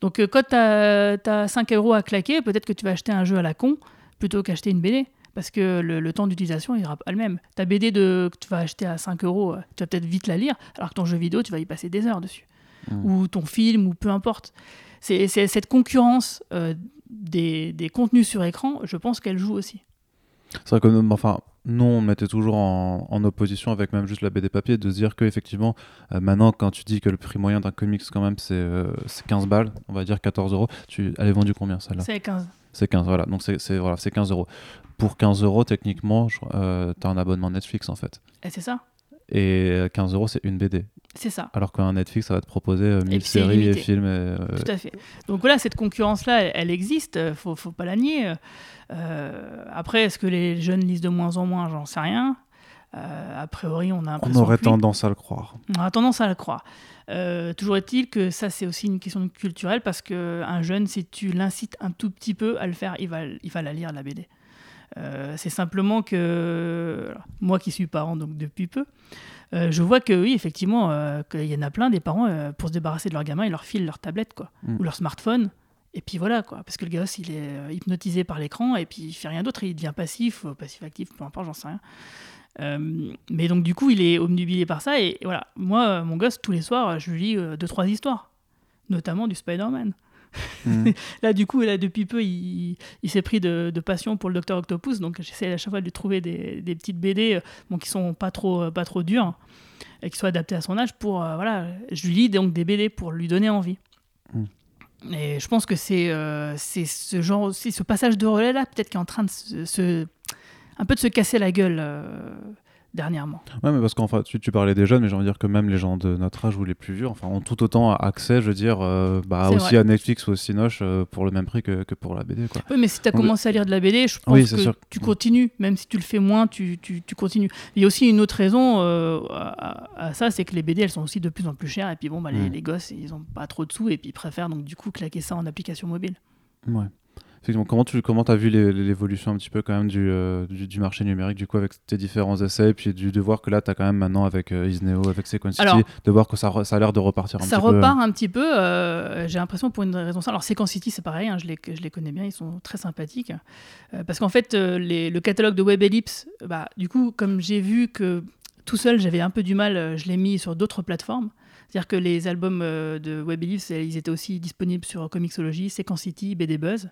Donc euh, quand tu as, 5 euros à claquer, peut-être que tu vas acheter un jeu à la con plutôt qu'acheter une BD. Parce que le, le temps d'utilisation, il sera pas le même. Ta BD de, que tu vas acheter à 5 euros, euh, tu vas peut-être vite la lire, alors que ton jeu vidéo, tu vas y passer des heures dessus. Mm. Ou ton film, ou peu importe. C'est c'est cette concurrence euh, des, des contenus sur écran, je pense qu'elle joue aussi. C'est vrai que nous, enfin, nous, on mettait toujours en, en opposition avec même juste la BD papier de se dire que effectivement, euh, maintenant, quand tu dis que le prix moyen d'un comics, quand même, c'est euh, c'est 15 balles, on va dire 14 euros, tu... elle est vendue combien celle-là? C'est 15. C'est 15, voilà. Donc c'est voilà, c'est 15 euros. Pour 15 euros, techniquement, euh, t'as un abonnement Netflix en fait. Et c'est ça? Et 15 euros, c'est une BD. C'est ça. Alors qu'un Netflix, ça va te proposer euh, 1000 puis c'est séries et films. et, euh, Tout à fait. Donc voilà, cette concurrence-là, elle, elle existe, euh, faut, faut pas la nier. Euh, après, est-ce que les jeunes lisent de moins en moins? J'en sais rien. Euh, a priori, on a on aurait tendance à le croire. On a tendance à le croire. Euh, toujours est-il que ça, c'est aussi une question culturelle parce qu'un jeune, si tu l'incites un tout petit peu à le faire, il va, il va la lire, la BD. Euh, c'est simplement que alors, moi qui suis parent donc depuis peu, euh, je vois que oui, effectivement, euh, qu'il y en a plein des parents, euh, pour se débarrasser de leur gamin, ils leur filent leur tablette quoi, Mm. ou leur smartphone. Et puis voilà, quoi. Parce que le gosse, il est hypnotisé par l'écran et puis il fait rien d'autre. Il devient passif, passif-actif, peu importe, j'en sais rien. Euh, mais donc, du coup, il est omnubilé par ça. Et, voilà, moi, mon gosse, tous les soirs, je lui lis euh, deux, trois histoires, notamment du Spider-Man. Mm. Là, du coup, là, depuis peu, il, il s'est pris de, de passion pour le Docteur Octopus. Donc, j'essaie à chaque fois de lui trouver des, des petites BD euh, bon, qui sont pas trop, euh, pas trop dures et qui soient adaptées à son âge. Pour, euh, voilà, je lui lis donc des BD pour lui donner envie. Mm. Et je pense que c'est euh, ce genre aussi, ce passage de relais là, peut-être qui est en train de se, se- un peu de se casser la gueule euh, dernièrement. Ouais, mais parce qu'enfin, tu, tu parlais des jeunes, mais j'ai envie de dire que même les gens de notre âge ou les plus vieux, enfin, ont tout autant accès, je veux dire, euh, bah, aussi vrai. à Netflix ou au Cinoche euh, pour le même prix que, que pour la BD, quoi. Oui, mais si tu as Donc, commencé à lire de la BD, je pense Oui, que sûr. tu continues, même si tu le fais moins, tu, tu, tu continues. Il y a aussi une autre raison euh, à, à ça, c'est que les BD, elles sont aussi de plus en plus chères, et puis bon, bah, les, Mm. les gosses, ils ont pas trop de sous, et puis ils préfèrent donc du coup claquer ça en application mobile. Ouais. Comment tu comment as vu l'évolution un petit peu quand même du, euh, du, du marché numérique du coup avec tes différents essais et puis du, de voir que là tu as quand même maintenant avec euh, Isneo, avec Sequence City, de voir que ça, re- ça a l'air de repartir un ça petit peu. repart un petit peu, euh, j'ai l'impression pour une raison simple. Alors Sequence City, c'est pareil, hein, je, les, je les connais bien, ils sont très sympathiques. Parce qu'en fait, les- le catalogue de Web Ellipse, bah, du coup, comme j'ai vu que tout seul, j'avais un peu du mal, je l'ai mis sur d'autres plateformes. C'est-à-dire que les albums euh, de Web Ellipse, euh, ils étaient aussi disponibles sur Comixology, Sequence City, BD Buzz.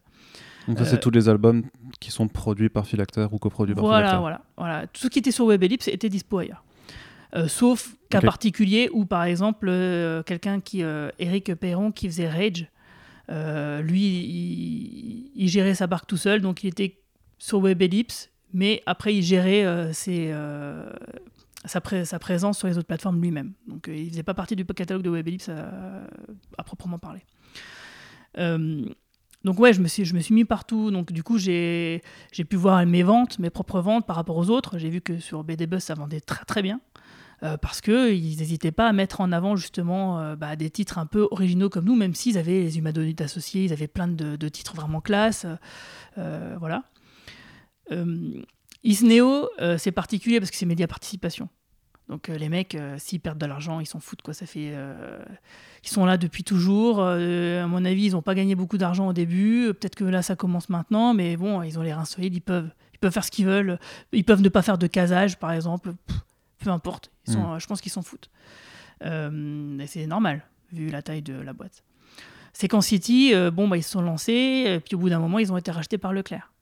Donc ça euh, c'est tous les albums qui sont produits par Philactère ou coproduits par Voilà, voilà, voilà. Tout ce qui était sur Web Ellipse était dispo ailleurs. Euh, sauf cas Ok. particulier où, par exemple, euh, quelqu'un qui, euh, Eric Perron, qui faisait Rage, euh, lui, il, il gérait sa barque tout seul, donc il était sur Web Ellipse, mais après, il gérait euh, ses, euh, sa, pré- sa présence sur les autres plateformes lui-même. Donc, euh, il faisait pas partie du catalogue de Web Ellipse à, proprement parler. Euh, donc ouais, je me suis, je me suis mis partout. Donc du coup, j'ai, pu voir mes ventes, mes propres ventes par rapport aux autres. J'ai vu que sur BD Buzz, ça vendait très très bien. Euh, parce qu'ils n'hésitaient pas à mettre en avant justement euh, bah, des titres un peu originaux comme nous, même s'ils avaient les humanoïdes associés, ils avaient plein de, de titres vraiment classe. voilà. Isneo, euh, c'est particulier parce que c'est média participation. Donc euh, les mecs, euh, s'ils perdent de l'argent, ils s'en foutent. Quoi. Ça fait, ils sont là depuis toujours. À mon avis, ils n'ont pas gagné beaucoup d'argent au début. Peut-être que là, ça commence maintenant. Mais bon, ils ont les reins solides. Ils peuvent, ils peuvent faire ce qu'ils veulent. Ils peuvent ne pas faire de casage, par exemple. Pff, peu importe. Ils sont, Mm. euh, je pense qu'ils s'en foutent. Et c'est normal, vu la taille de la boîte. Sequence City, euh, bon, bah, ils se sont lancés. Et puis au bout d'un moment, ils ont été rachetés par Leclerc.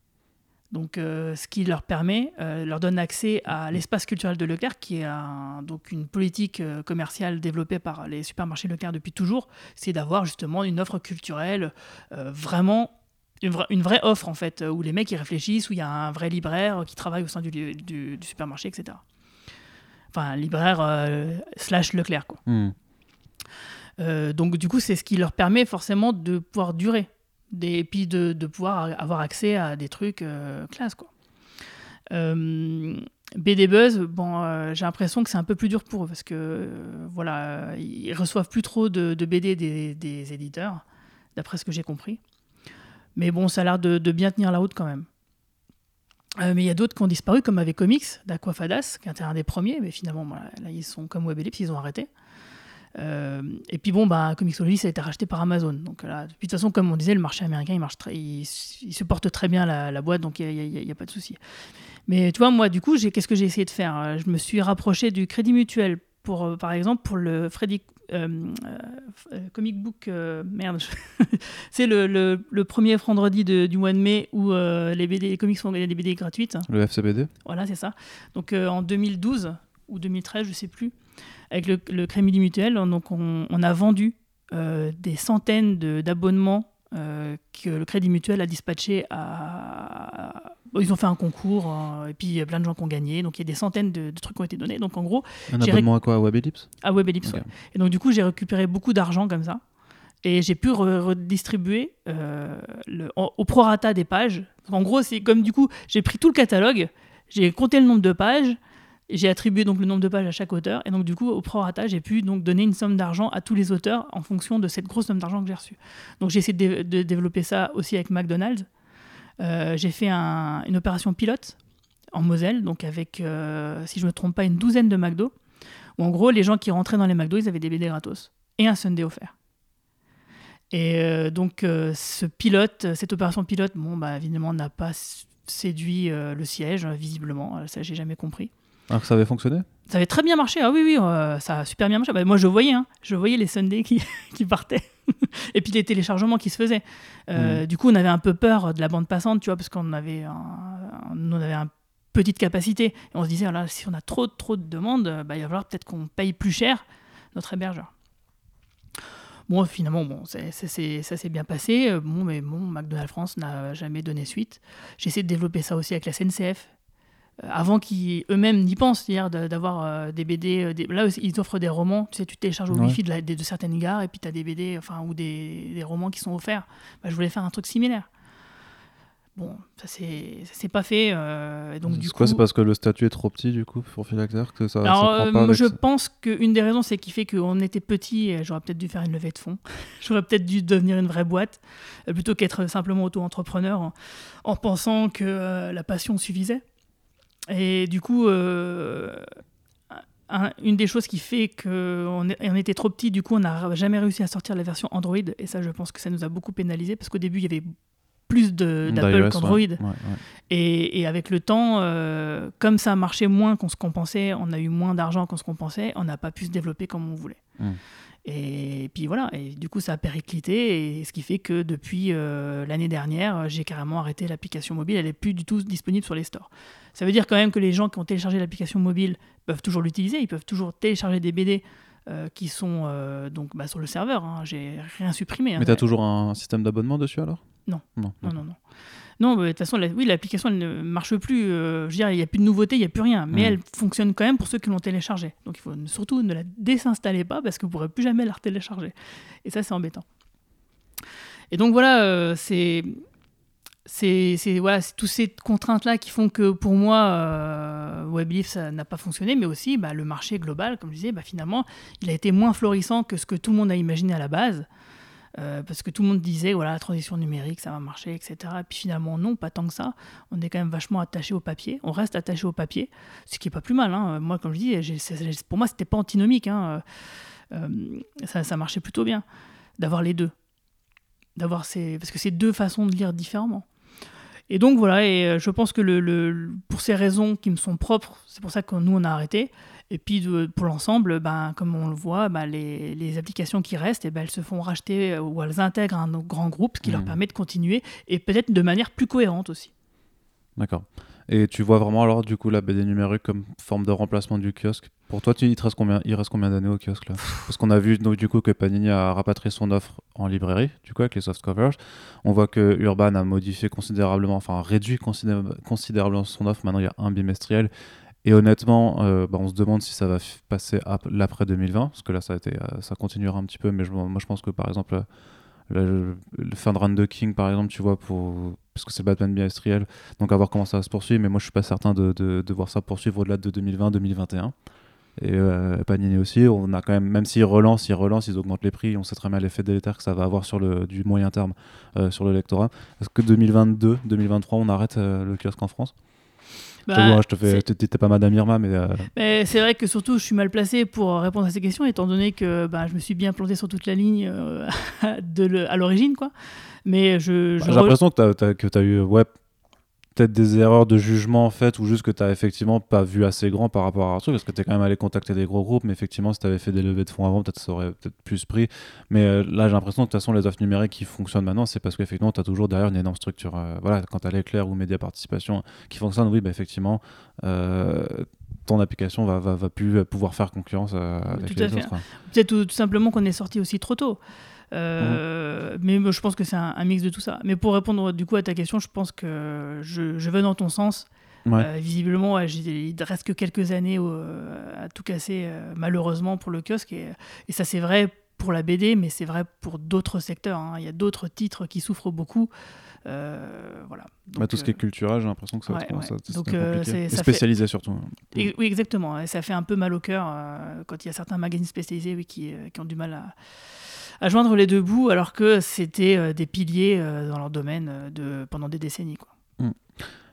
Donc, euh, ce qui leur permet, euh, leur donne accès à l'espace culturel de Leclerc, qui est un- donc une politique euh, commerciale développée par les supermarchés Leclerc depuis toujours. C'est d'avoir justement une offre culturelle euh, vraiment. Une, vra- une vraie offre en fait, où les mecs ils réfléchissent, où il y a un vrai libraire qui travaille au sein du, du- du supermarché, etc. Enfin, libraire slash Leclerc quoi. Hmm. Donc du coup, c'est ce qui leur permet forcément de pouvoir durer. Et puis de, pouvoir avoir accès à des trucs euh, classe. Quoi. Euh, BD Buzz, bon, euh, j'ai l'impression que c'est un peu plus dur pour eux parce que euh, voilà, ils reçoivent plus trop de, BD des, éditeurs, d'après ce que j'ai compris. Mais bon, ça a l'air de, bien tenir la route quand même. Mais il y a d'autres qui ont disparu, comme avec Comics, d'Aquafadas, qui était un des premiers, mais finalement, là, ils sont comme Web Ellipse, ils ont arrêté. Euh, et puis bon, bah, Comixology, ça a été racheté par Amazon. Donc là, de toute façon, comme on disait, le marché américain, il, marche très, il, il supporte très bien la, la boîte, donc il n'y a, a, pas de souci. Mais tu vois, moi, du coup, qu'est-ce que j'ai essayé de faire Euh, Je me suis rapproché du Crédit Mutuel, pour, euh, par exemple, pour le Freddy euh, euh, Comic Book. euh, merde, c'est le, le, le, premier vendredi de, du mois de mai où euh, les, BD, les comics font gagner des BD gratuites. Le FCBD Voilà, c'est ça. Donc euh, en 2012 ou 2013, je sais plus, avec le, le Crédit Mutuel, donc on, on a vendu euh, des centaines d'abonnements euh, que le Crédit Mutuel a dispatchés à, ils ont fait un concours, euh, et puis il y a plein de gens qui ont gagné, donc il y a des centaines de, de trucs qui ont été donnés. Donc en gros, Un abonnement à quoi? À WebEllipse à WebEllipse, Ok. ouais. Et donc du coup, j'ai récupéré beaucoup d'argent comme ça. Et j'ai pu re- redistribuer euh, le- en- au prorata des pages. En gros, c'est comme du coup, j'ai pris tout le catalogue, j'ai compté le nombre de pages, j'ai attribué donc le nombre de pages à chaque auteur. Et donc du coup, au prorata, j'ai pu donc donner une somme d'argent à tous les auteurs en fonction de cette grosse somme d'argent que j'ai reçue. Donc j'ai essayé de, dé- de développer ça aussi avec McDonald's. Euh, j'ai fait un- une opération pilote en Moselle, donc avec, euh, si je ne me trompe pas, une douzaine de McDo où en gros, les gens qui rentraient dans les McDo, ils avaient des BD gratos et un Sunday offert. Et euh, donc, ce pilote, cette opération pilote, bon, bah, évidemment, n'a pas séduit le siège, euh, visiblement. Ça, j'ai jamais compris. Alors que ça avait fonctionné Ça avait très bien marché. Ah oui, oui, euh, ça a super bien marché. Bah, moi, je voyais, hein, je voyais les Sundays qui, qui partaient. et puis les téléchargements qui se faisaient. Euh, Du coup, on avait un peu peur de la bande passante, tu vois, parce qu'on avait, un, on avait un petite capacité. Et on se disait, ah là, si on a trop, trop de demandes, euh, bah, il va falloir peut-être qu'on paye plus cher notre hébergeur. Bon, finalement, bon, c'est- c'est- ça s'est bien passé. Bon, mais bon, McDonald's France n'a jamais donné suite. J'ai essayé de développer ça aussi avec la SNCF. Euh, avant qu'ils eux-mêmes n'y pensent, c'est-à-dire de- d'avoir euh, des BD. euh, des- Là, ils offrent des romans. Tu sais, tu télécharges au Ouais. Wi-Fi de, la- de- de certaines gares et puis tu as des BD enfin, ou des, des romans qui sont offerts. Bah, je voulais faire un truc similaire. Bon, ça s'est pas fait. euh, donc, du C'est quoi coup, C'est parce que le statut est trop petit du coup pour Philactère que ça, ça alors, prend pas je ça pense qu'une des raisons, c'est qu'il fait qu'on était petit et j'aurais peut-être dû faire une levée de fonds. j'aurais peut-être dû devenir une vraie boîte plutôt qu'être simplement auto-entrepreneur en, en pensant que la passion suffisait. Et du coup, euh, un- une des choses qui fait qu'on on était trop petit, du coup, on n'a jamais réussi à sortir la version Android. Et ça, je pense que ça nous a beaucoup pénalisé parce qu'au début, il y avait plus de- d'Apple qu'Android. ouais. Ouais, ouais. Et, et avec le temps, euh, comme ça marchait moins qu'on se compensait, on a eu moins d'argent qu'on se compensait, on n'a pas pu se développer comme on voulait. Mm. Et puis voilà, et du coup ça a périclité, et ce qui fait que depuis euh, l'année dernière, j'ai carrément arrêté l'application mobile, elle n'est plus du tout disponible sur les stores. Ça veut dire quand même que les gens qui ont téléchargé l'application mobile peuvent toujours l'utiliser, ils peuvent toujours télécharger des BD euh, qui sont euh, donc bah, sur le serveur, hein. j'ai rien supprimé. hein. Mais t'as toujours un système d'abonnement dessus alors? Non. Non. Non, non, non. Non, de toute façon, la- oui, l'application, elle ne marche plus. euh, je veux dire, il n'y a plus de nouveautés, il n'y a plus rien. Mais Mm. elle fonctionne quand même pour ceux qui l'ont téléchargée. Donc, il faut surtout ne la désinstaller pas parce que vous ne pourrez plus jamais la retélécharger. Et ça, c'est embêtant. Et donc, voilà, euh, c'est. Voilà, c'est toutes ces contraintes-là qui font que pour moi, euh, WebLeaf, ça n'a pas fonctionné, mais aussi bah, le marché global, comme je disais, bah, finalement, il a été moins florissant que ce que tout le monde a imaginé à la base. Euh, parce que tout le monde disait, voilà, la transition numérique, ça va marcher, etc. Et puis finalement, non, pas tant que ça. On est quand même vachement attaché au papier. On reste attaché au papier, ce qui est pas plus mal. hein. Moi, comme je dis, pour moi, c'était pas antinomique. hein. Euh, ça, ça marchait plutôt bien d'avoir les deux. D'avoir ces... Parce que c'est deux façons de lire différemment. Et donc voilà, et euh, je pense que le, le- pour ces raisons qui me sont propres, c'est pour ça que nous on a arrêté. Et puis de- pour l'ensemble, ben, comme on le voit, ben, les, les applications qui restent, eh ben, elles se font racheter euh, ou elles intègrent un grand groupe, ce qui leur Mhm. permet de continuer et peut-être de manière plus cohérente aussi. D'accord. Et tu vois vraiment alors du coup la BD numérique comme forme de remplacement du kiosque? Pour toi, tu, il, te reste combien, il reste combien d'années au kiosque là? Parce qu'on a vu donc, du coup que Panini a rapatrié son offre en librairie, du coup avec les soft covers. On voit que Urban a modifié considérablement, enfin réduit considé- considérablement son offre. Maintenant, il y a un bimestriel. Et honnêtement, euh, bah, on se demande si ça va passer l'après 2020, parce que là, euh, ça continuera un petit peu. Mais moi, je pense que par exemple, euh, le, fin de run de King, par exemple, tu vois, pour, parce que c'est Batman bimestriel, donc à voir comment ça se poursuivre. Mais moi, je suis pas certain de, voir ça poursuivre au-delà de 2020-2021. Et euh, Panini aussi, on a quand même, même s'ils relancent, ils relancent, ils augmentent les prix, on sait très bien l'effet délétère que ça va avoir sur le du moyen terme sur le lectorat. Est-ce que 2022, 2023, on arrête le kiosque en France? Bah, hein, je te fais, t'es pas Madame Irma, mais euh, Mais c'est vrai que surtout, je suis mal placé pour répondre à ces questions, étant donné que bah, je me suis bien planté sur toute la ligne euh, de le- à l'origine, quoi. Mais je, je j'ai re- l'impression que tu as, t'as eu ouais, peut-être des erreurs de jugement en fait, ou juste que tu effectivement pas vu assez grand par rapport à un truc, parce que tu es quand même allé contacter des gros groupes, mais effectivement, si tu avais fait des levées de fonds avant, peut-être ça aurait peut-être plus pris. Mais euh, là, j'ai l'impression que de toute façon, les offres numériques qui fonctionnent maintenant, c'est parce qu'effectivement, tu as toujours derrière une énorme structure. euh, voilà, quand tu as l'éclair ou Média Participation qui fonctionne, oui, bah, effectivement, euh, ton application va, va, va plus pouvoir faire concurrence euh, avec Tout à les fait. autres. Peut-être tout, tout simplement qu'on est sorti aussi trop tôt. Euh, Mais je pense que c'est un, un mix de tout ça. Mais pour répondre du coup à ta question, je pense que je, je vais dans ton sens. Ouais. Euh, visiblement, ouais, il reste que quelques années euh, à tout casser, euh, malheureusement, pour le kiosque. Et, et ça, c'est vrai pour la BD, mais c'est vrai pour d'autres secteurs. hein. Il y a d'autres titres qui souffrent beaucoup. Voilà. Bah, tout ce qui est culturel, j'ai l'impression que ça, ouais, ça Donc, devient compliqué. c'est- Et ça fait- spécialisé surtout. hein. et- oui, exactement. Et ça fait un peu mal au cœur quand il y a certains magazines spécialisés oui, qui, qui ont du mal à, à joindre les deux bouts, alors que c'était euh, des piliers euh, dans leur domaine euh, de, pendant des décennies. Quoi.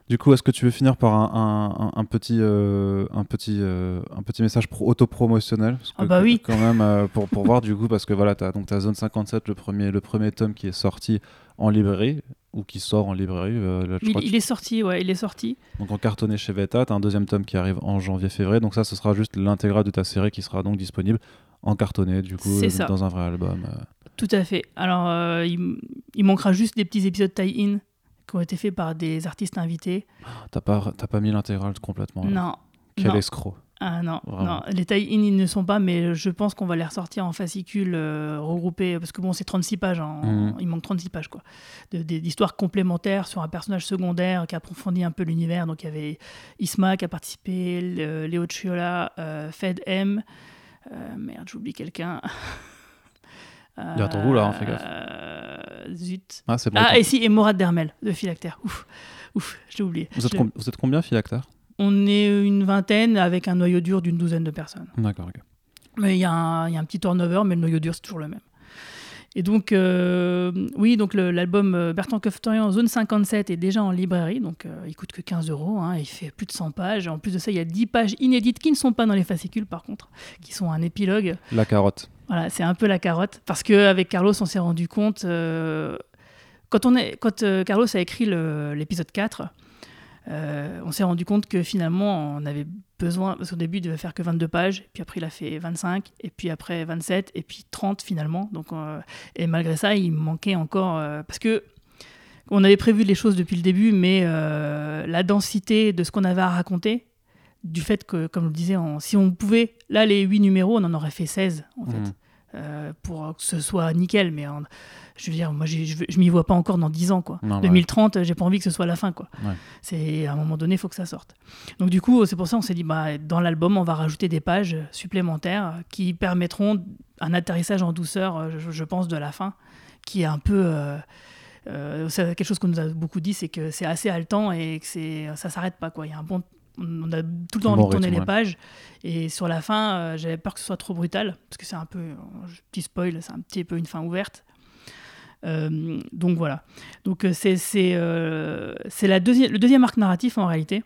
Du coup, est-ce que tu veux finir par un, un- un- un petit, euh, un, petit, euh, un petit message pro- autopromotionnel? Ah bah oui. Quand même, euh, pour, pour voir du coup, parce que voilà, tu as, Zone 57, le premier, le premier tome qui est sorti en librairie, ou qui sort en librairie. là, Il, il est sorti, ouais, il est sorti. Donc en cartonné chez Veta, tu as un deuxième tome qui arrive en janvier-février. Donc ça, ce sera juste l'intégrale de ta série qui sera donc disponible en cartonné, du coup, euh, dans un vrai album. euh. Tout à fait. Alors, euh, il, il manquera juste des petits épisodes tie-in qui ont été faits par des artistes invités. T'as pas, pas mis l'intégrale complètement. là. Non. Quel non. escroc. Ah non, les tie-in ils ne sont pas, mais je pense qu'on va les ressortir en fascicules euh, regroupés, parce que bon, c'est 36 pages, hein, Mhm. il manque 36 pages, quoi, d'histoires complémentaires sur un personnage secondaire qui approfondit un peu l'univers. Donc il y avait Isma qui a participé, le- Léo Chiola, euh, Fed M, merde, j'oublie quelqu'un. Il y a ton goût, là, hein, fais gaffe. Euh, Zut. Ah, c'est bon. Ah, et si, et Morad Dermel, de Philactère. Ouf, ouf, j'ai oublié. vous, êtes Je- com- vous êtes combien, Philactère On est une vingtaine avec un noyau dur d'une douzaine de personnes. D'accord, ok. Mais il y, y a un petit turnover, mais le noyau dur, c'est toujours le même. Et donc, euh, oui, donc l'album euh, Bertrand Keftorian, Zone 57, est déjà en librairie, donc euh, il coûte que 15 euros, hein, il fait plus de 100 pages. En plus de ça, il y a 10 pages inédites qui ne sont pas dans les fascicules, par contre, qui sont un épilogue. La carotte. Voilà, c'est un peu la carotte, parce qu'avec Carlos, on s'est rendu compte, quand, on est, quand euh, Carlos a écrit l'épisode 4, euh, on s'est rendu compte que finalement, on avait besoin, parce qu'au début, il devait faire que 22 pages, puis après, il a fait 25, et puis après 27, et puis 30 finalement. Donc, euh, et malgré ça, il manquait encore, euh, parce que on avait prévu les choses depuis le début, mais la densité de ce qu'on avait à raconter, du fait que, comme je le disais, on- si on pouvait, là, les 8 numéros, on en aurait fait 16, en fait euh, pour que ce soit nickel. Mais je veux dire, moi, je, je m'y vois pas encore dans 10 ans. Quoi. Non, ouais. 2030, j'ai pas envie que ce soit la fin. Quoi. Ouais. C'est à un moment donné, il faut que ça sorte. Donc du coup, c'est pour ça qu'on s'est dit, bah, dans l'album, on va rajouter des pages supplémentaires qui permettront un atterrissage en douceur, euh, je, je pense, de la fin, qui est un peu euh, euh, c'est quelque chose qu'on nous a beaucoup dit, c'est que c'est assez haletant et que c'est ça s'arrête pas. Quoi. Il y a un bon on a tout le temps Bon envie de tourner rythme, les ouais. pages. Et sur la fin, euh, j'avais peur que ce soit trop brutal, parce que c'est un peu, euh, petit spoil, c'est un petit peu une fin ouverte. Euh, donc voilà. Donc euh, c'est euh, le deuxième arc narratif en réalité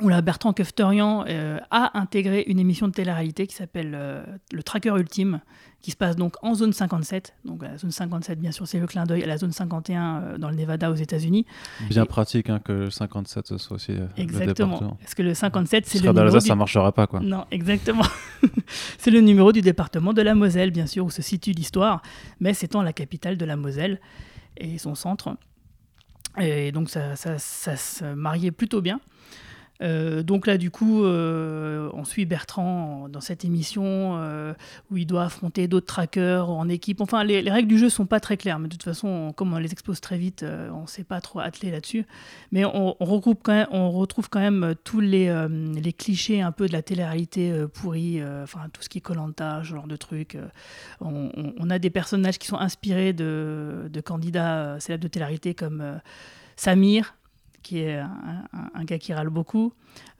où là Bertrand Kefterian euh, a intégré une émission de télé-réalité qui s'appelle euh, le Tracker Ultime, qui se passe donc en zone 57. Donc la zone 57 bien sûr c'est le clin d'œil à la zone 51 euh, dans le Nevada aux États-Unis. Bien Et- pratique hein, que le 57 ce soit aussi euh, le Exactement. département. Parce que le 57 Ce c'est le serait numéro du- ça marcherait pas quoi. Non, exactement. c'est le numéro du département de la Moselle, bien sûr, où se situe l'histoire, mais c'est en la capitale de la Moselle et son centre. Et donc ça, ça, ça se mariait plutôt bien. Euh, donc là, du coup, euh, on suit Bertrand dans cette émission euh, où il doit affronter d'autres trackers en équipe. Enfin, les, les règles du jeu sont pas très claires, mais de toute façon, on- comme on les expose très vite, on ne s'est pas trop attelé là-dessus. Mais on, regroupe on retrouve quand même tous les, clichés un peu de la télé-réalité pourrie, enfin tout ce qui est Colanta, ce genre de trucs. euh. on, a des personnages qui sont inspirés de, de candidats célèbres de télé-réalité comme Samir, qui est un, un- un gars qui râle beaucoup,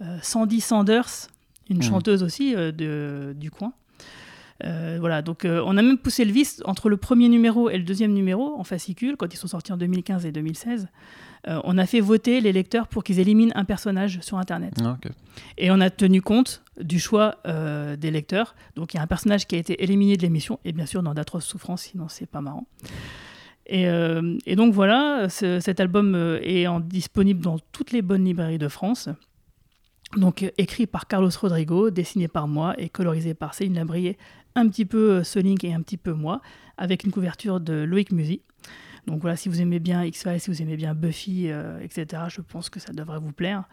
euh, Sandy Sanders, une Mhm. chanteuse aussi euh, de, du coin. Euh, voilà, donc on a même poussé le vice entre le premier numéro et le deuxième numéro en fascicule, quand ils sont sortis en 2015 et 2016. Euh, on a fait voter les lecteurs pour qu'ils éliminent un personnage sur Internet. Ah. Et on a tenu compte du choix des lecteurs. Donc il y a un personnage qui a été éliminé de l'émission, et bien sûr dans d'atroces souffrances, sinon c'est pas marrant. Et, euh, et donc voilà, ce- cet album euh, est disponible dans toutes les bonnes librairies de France. Donc euh, écrit par Carlos Rodrigo, dessiné par moi et colorisé par Céline Labrier, un petit peu Sonic et un petit peu moi, avec une couverture de Loïc Musy. Donc voilà, si vous aimez bien X-Files, si vous aimez bien Buffy, etc., je pense que ça devrait vous plaire.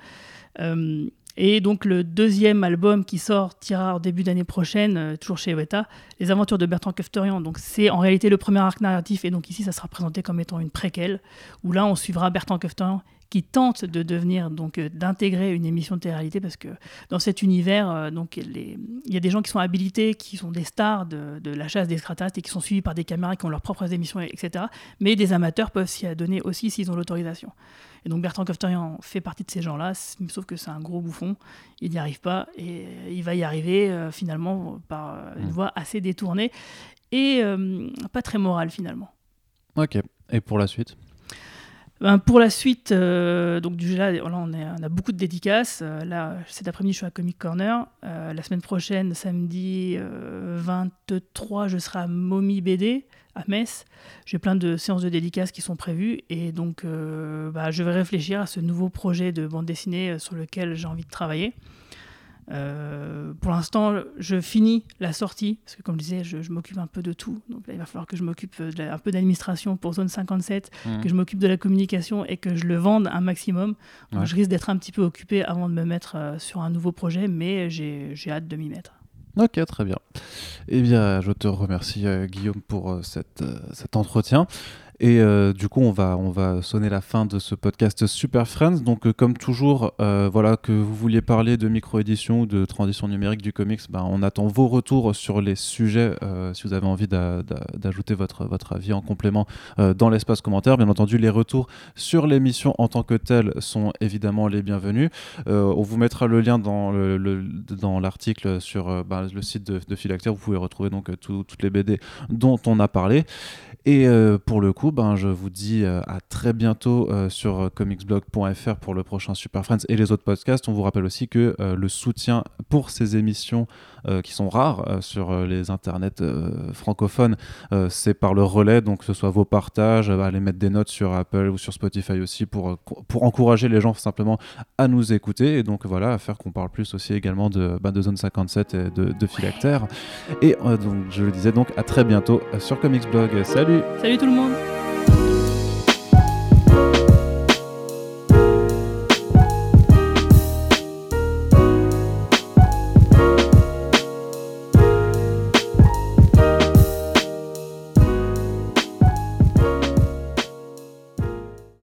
Et donc le deuxième album qui sortira en début d'année prochaine, euh, toujours chez Weta, Les Aventures de Bertrand Kefterian. Donc c'est en réalité le premier arc narratif et donc ici ça sera présenté comme étant une préquelle où là on suivra Bertrand Kefterian qui tente de devenir donc euh, d'intégrer une émission de télé-réalité parce que dans cet univers euh, donc il y a des gens qui sont habilités qui sont des stars de, de la chasse des extraterrestres et qui sont suivis par des caméras qui ont leurs propres émissions etc mais des amateurs peuvent s'y adonner aussi s'ils ont l'autorisation et donc Bertrand Kofterian fait partie de ces gens-là, sauf que c'est un gros bouffon, il n'y arrive pas, et il va y arriver euh, finalement par une mmh. voie assez détournée et pas très morale finalement. Ok, et pour la suite? Ben, pour la suite, euh, donc du là, on, on, a beaucoup de dédicaces. Euh, là, cet après-midi, je suis à Comic Corner. Euh, la semaine prochaine, samedi 23, je serai à Mommy BD à Metz. J'ai plein de séances de dédicaces qui sont prévues et donc bah, je vais réfléchir à ce nouveau projet de bande dessinée sur lequel j'ai envie de travailler. Euh, pour l'instant, je finis la sortie, parce que comme je disais, je, m'occupe un peu de tout. Donc là, il va falloir que je m'occupe un peu d'administration pour Zone 57, mmh. que je m'occupe de la communication et que je le vende un maximum. Donc je risque d'être un petit peu occupé avant de me mettre euh, sur un nouveau projet, mais j'ai hâte de m'y mettre. Ok, très bien. Eh bien, je te remercie, euh, Guillaume, pour cet entretien. Et euh, du coup, on va, on va sonner la fin de ce podcast Super Friends. Donc, euh, comme toujours, euh, voilà, que vous vouliez parler de micro-édition ou de transition numérique du comics, ben, on attend vos retours sur les sujets. si vous avez envie d'ajouter votre, votre avis en complément dans l'espace commentaire, bien entendu, les retours sur l'émission en tant que telle sont évidemment les bienvenus. on vous mettra le lien dans l'article le, sur ben, le site de, de Philactère. Vous pouvez retrouver donc toutes les BD dont on a parlé. Et pour le coup, ben, je vous dis euh, à très bientôt euh, sur comicsblog.fr pour le prochain Super Friends et les autres podcasts. On vous rappelle aussi que le soutien pour ces émissions qui sont rares sur les internets francophones, c'est par le relais, donc que ce soit vos partages, aller mettre des notes sur Apple ou sur Spotify aussi pour, pour encourager les gens simplement à nous écouter et donc voilà, à faire qu'on parle plus aussi également de, ben, de Zone 57 et de, de Philactère. Et donc je le disais donc à très bientôt sur Comicsblog. Salut Salut tout le monde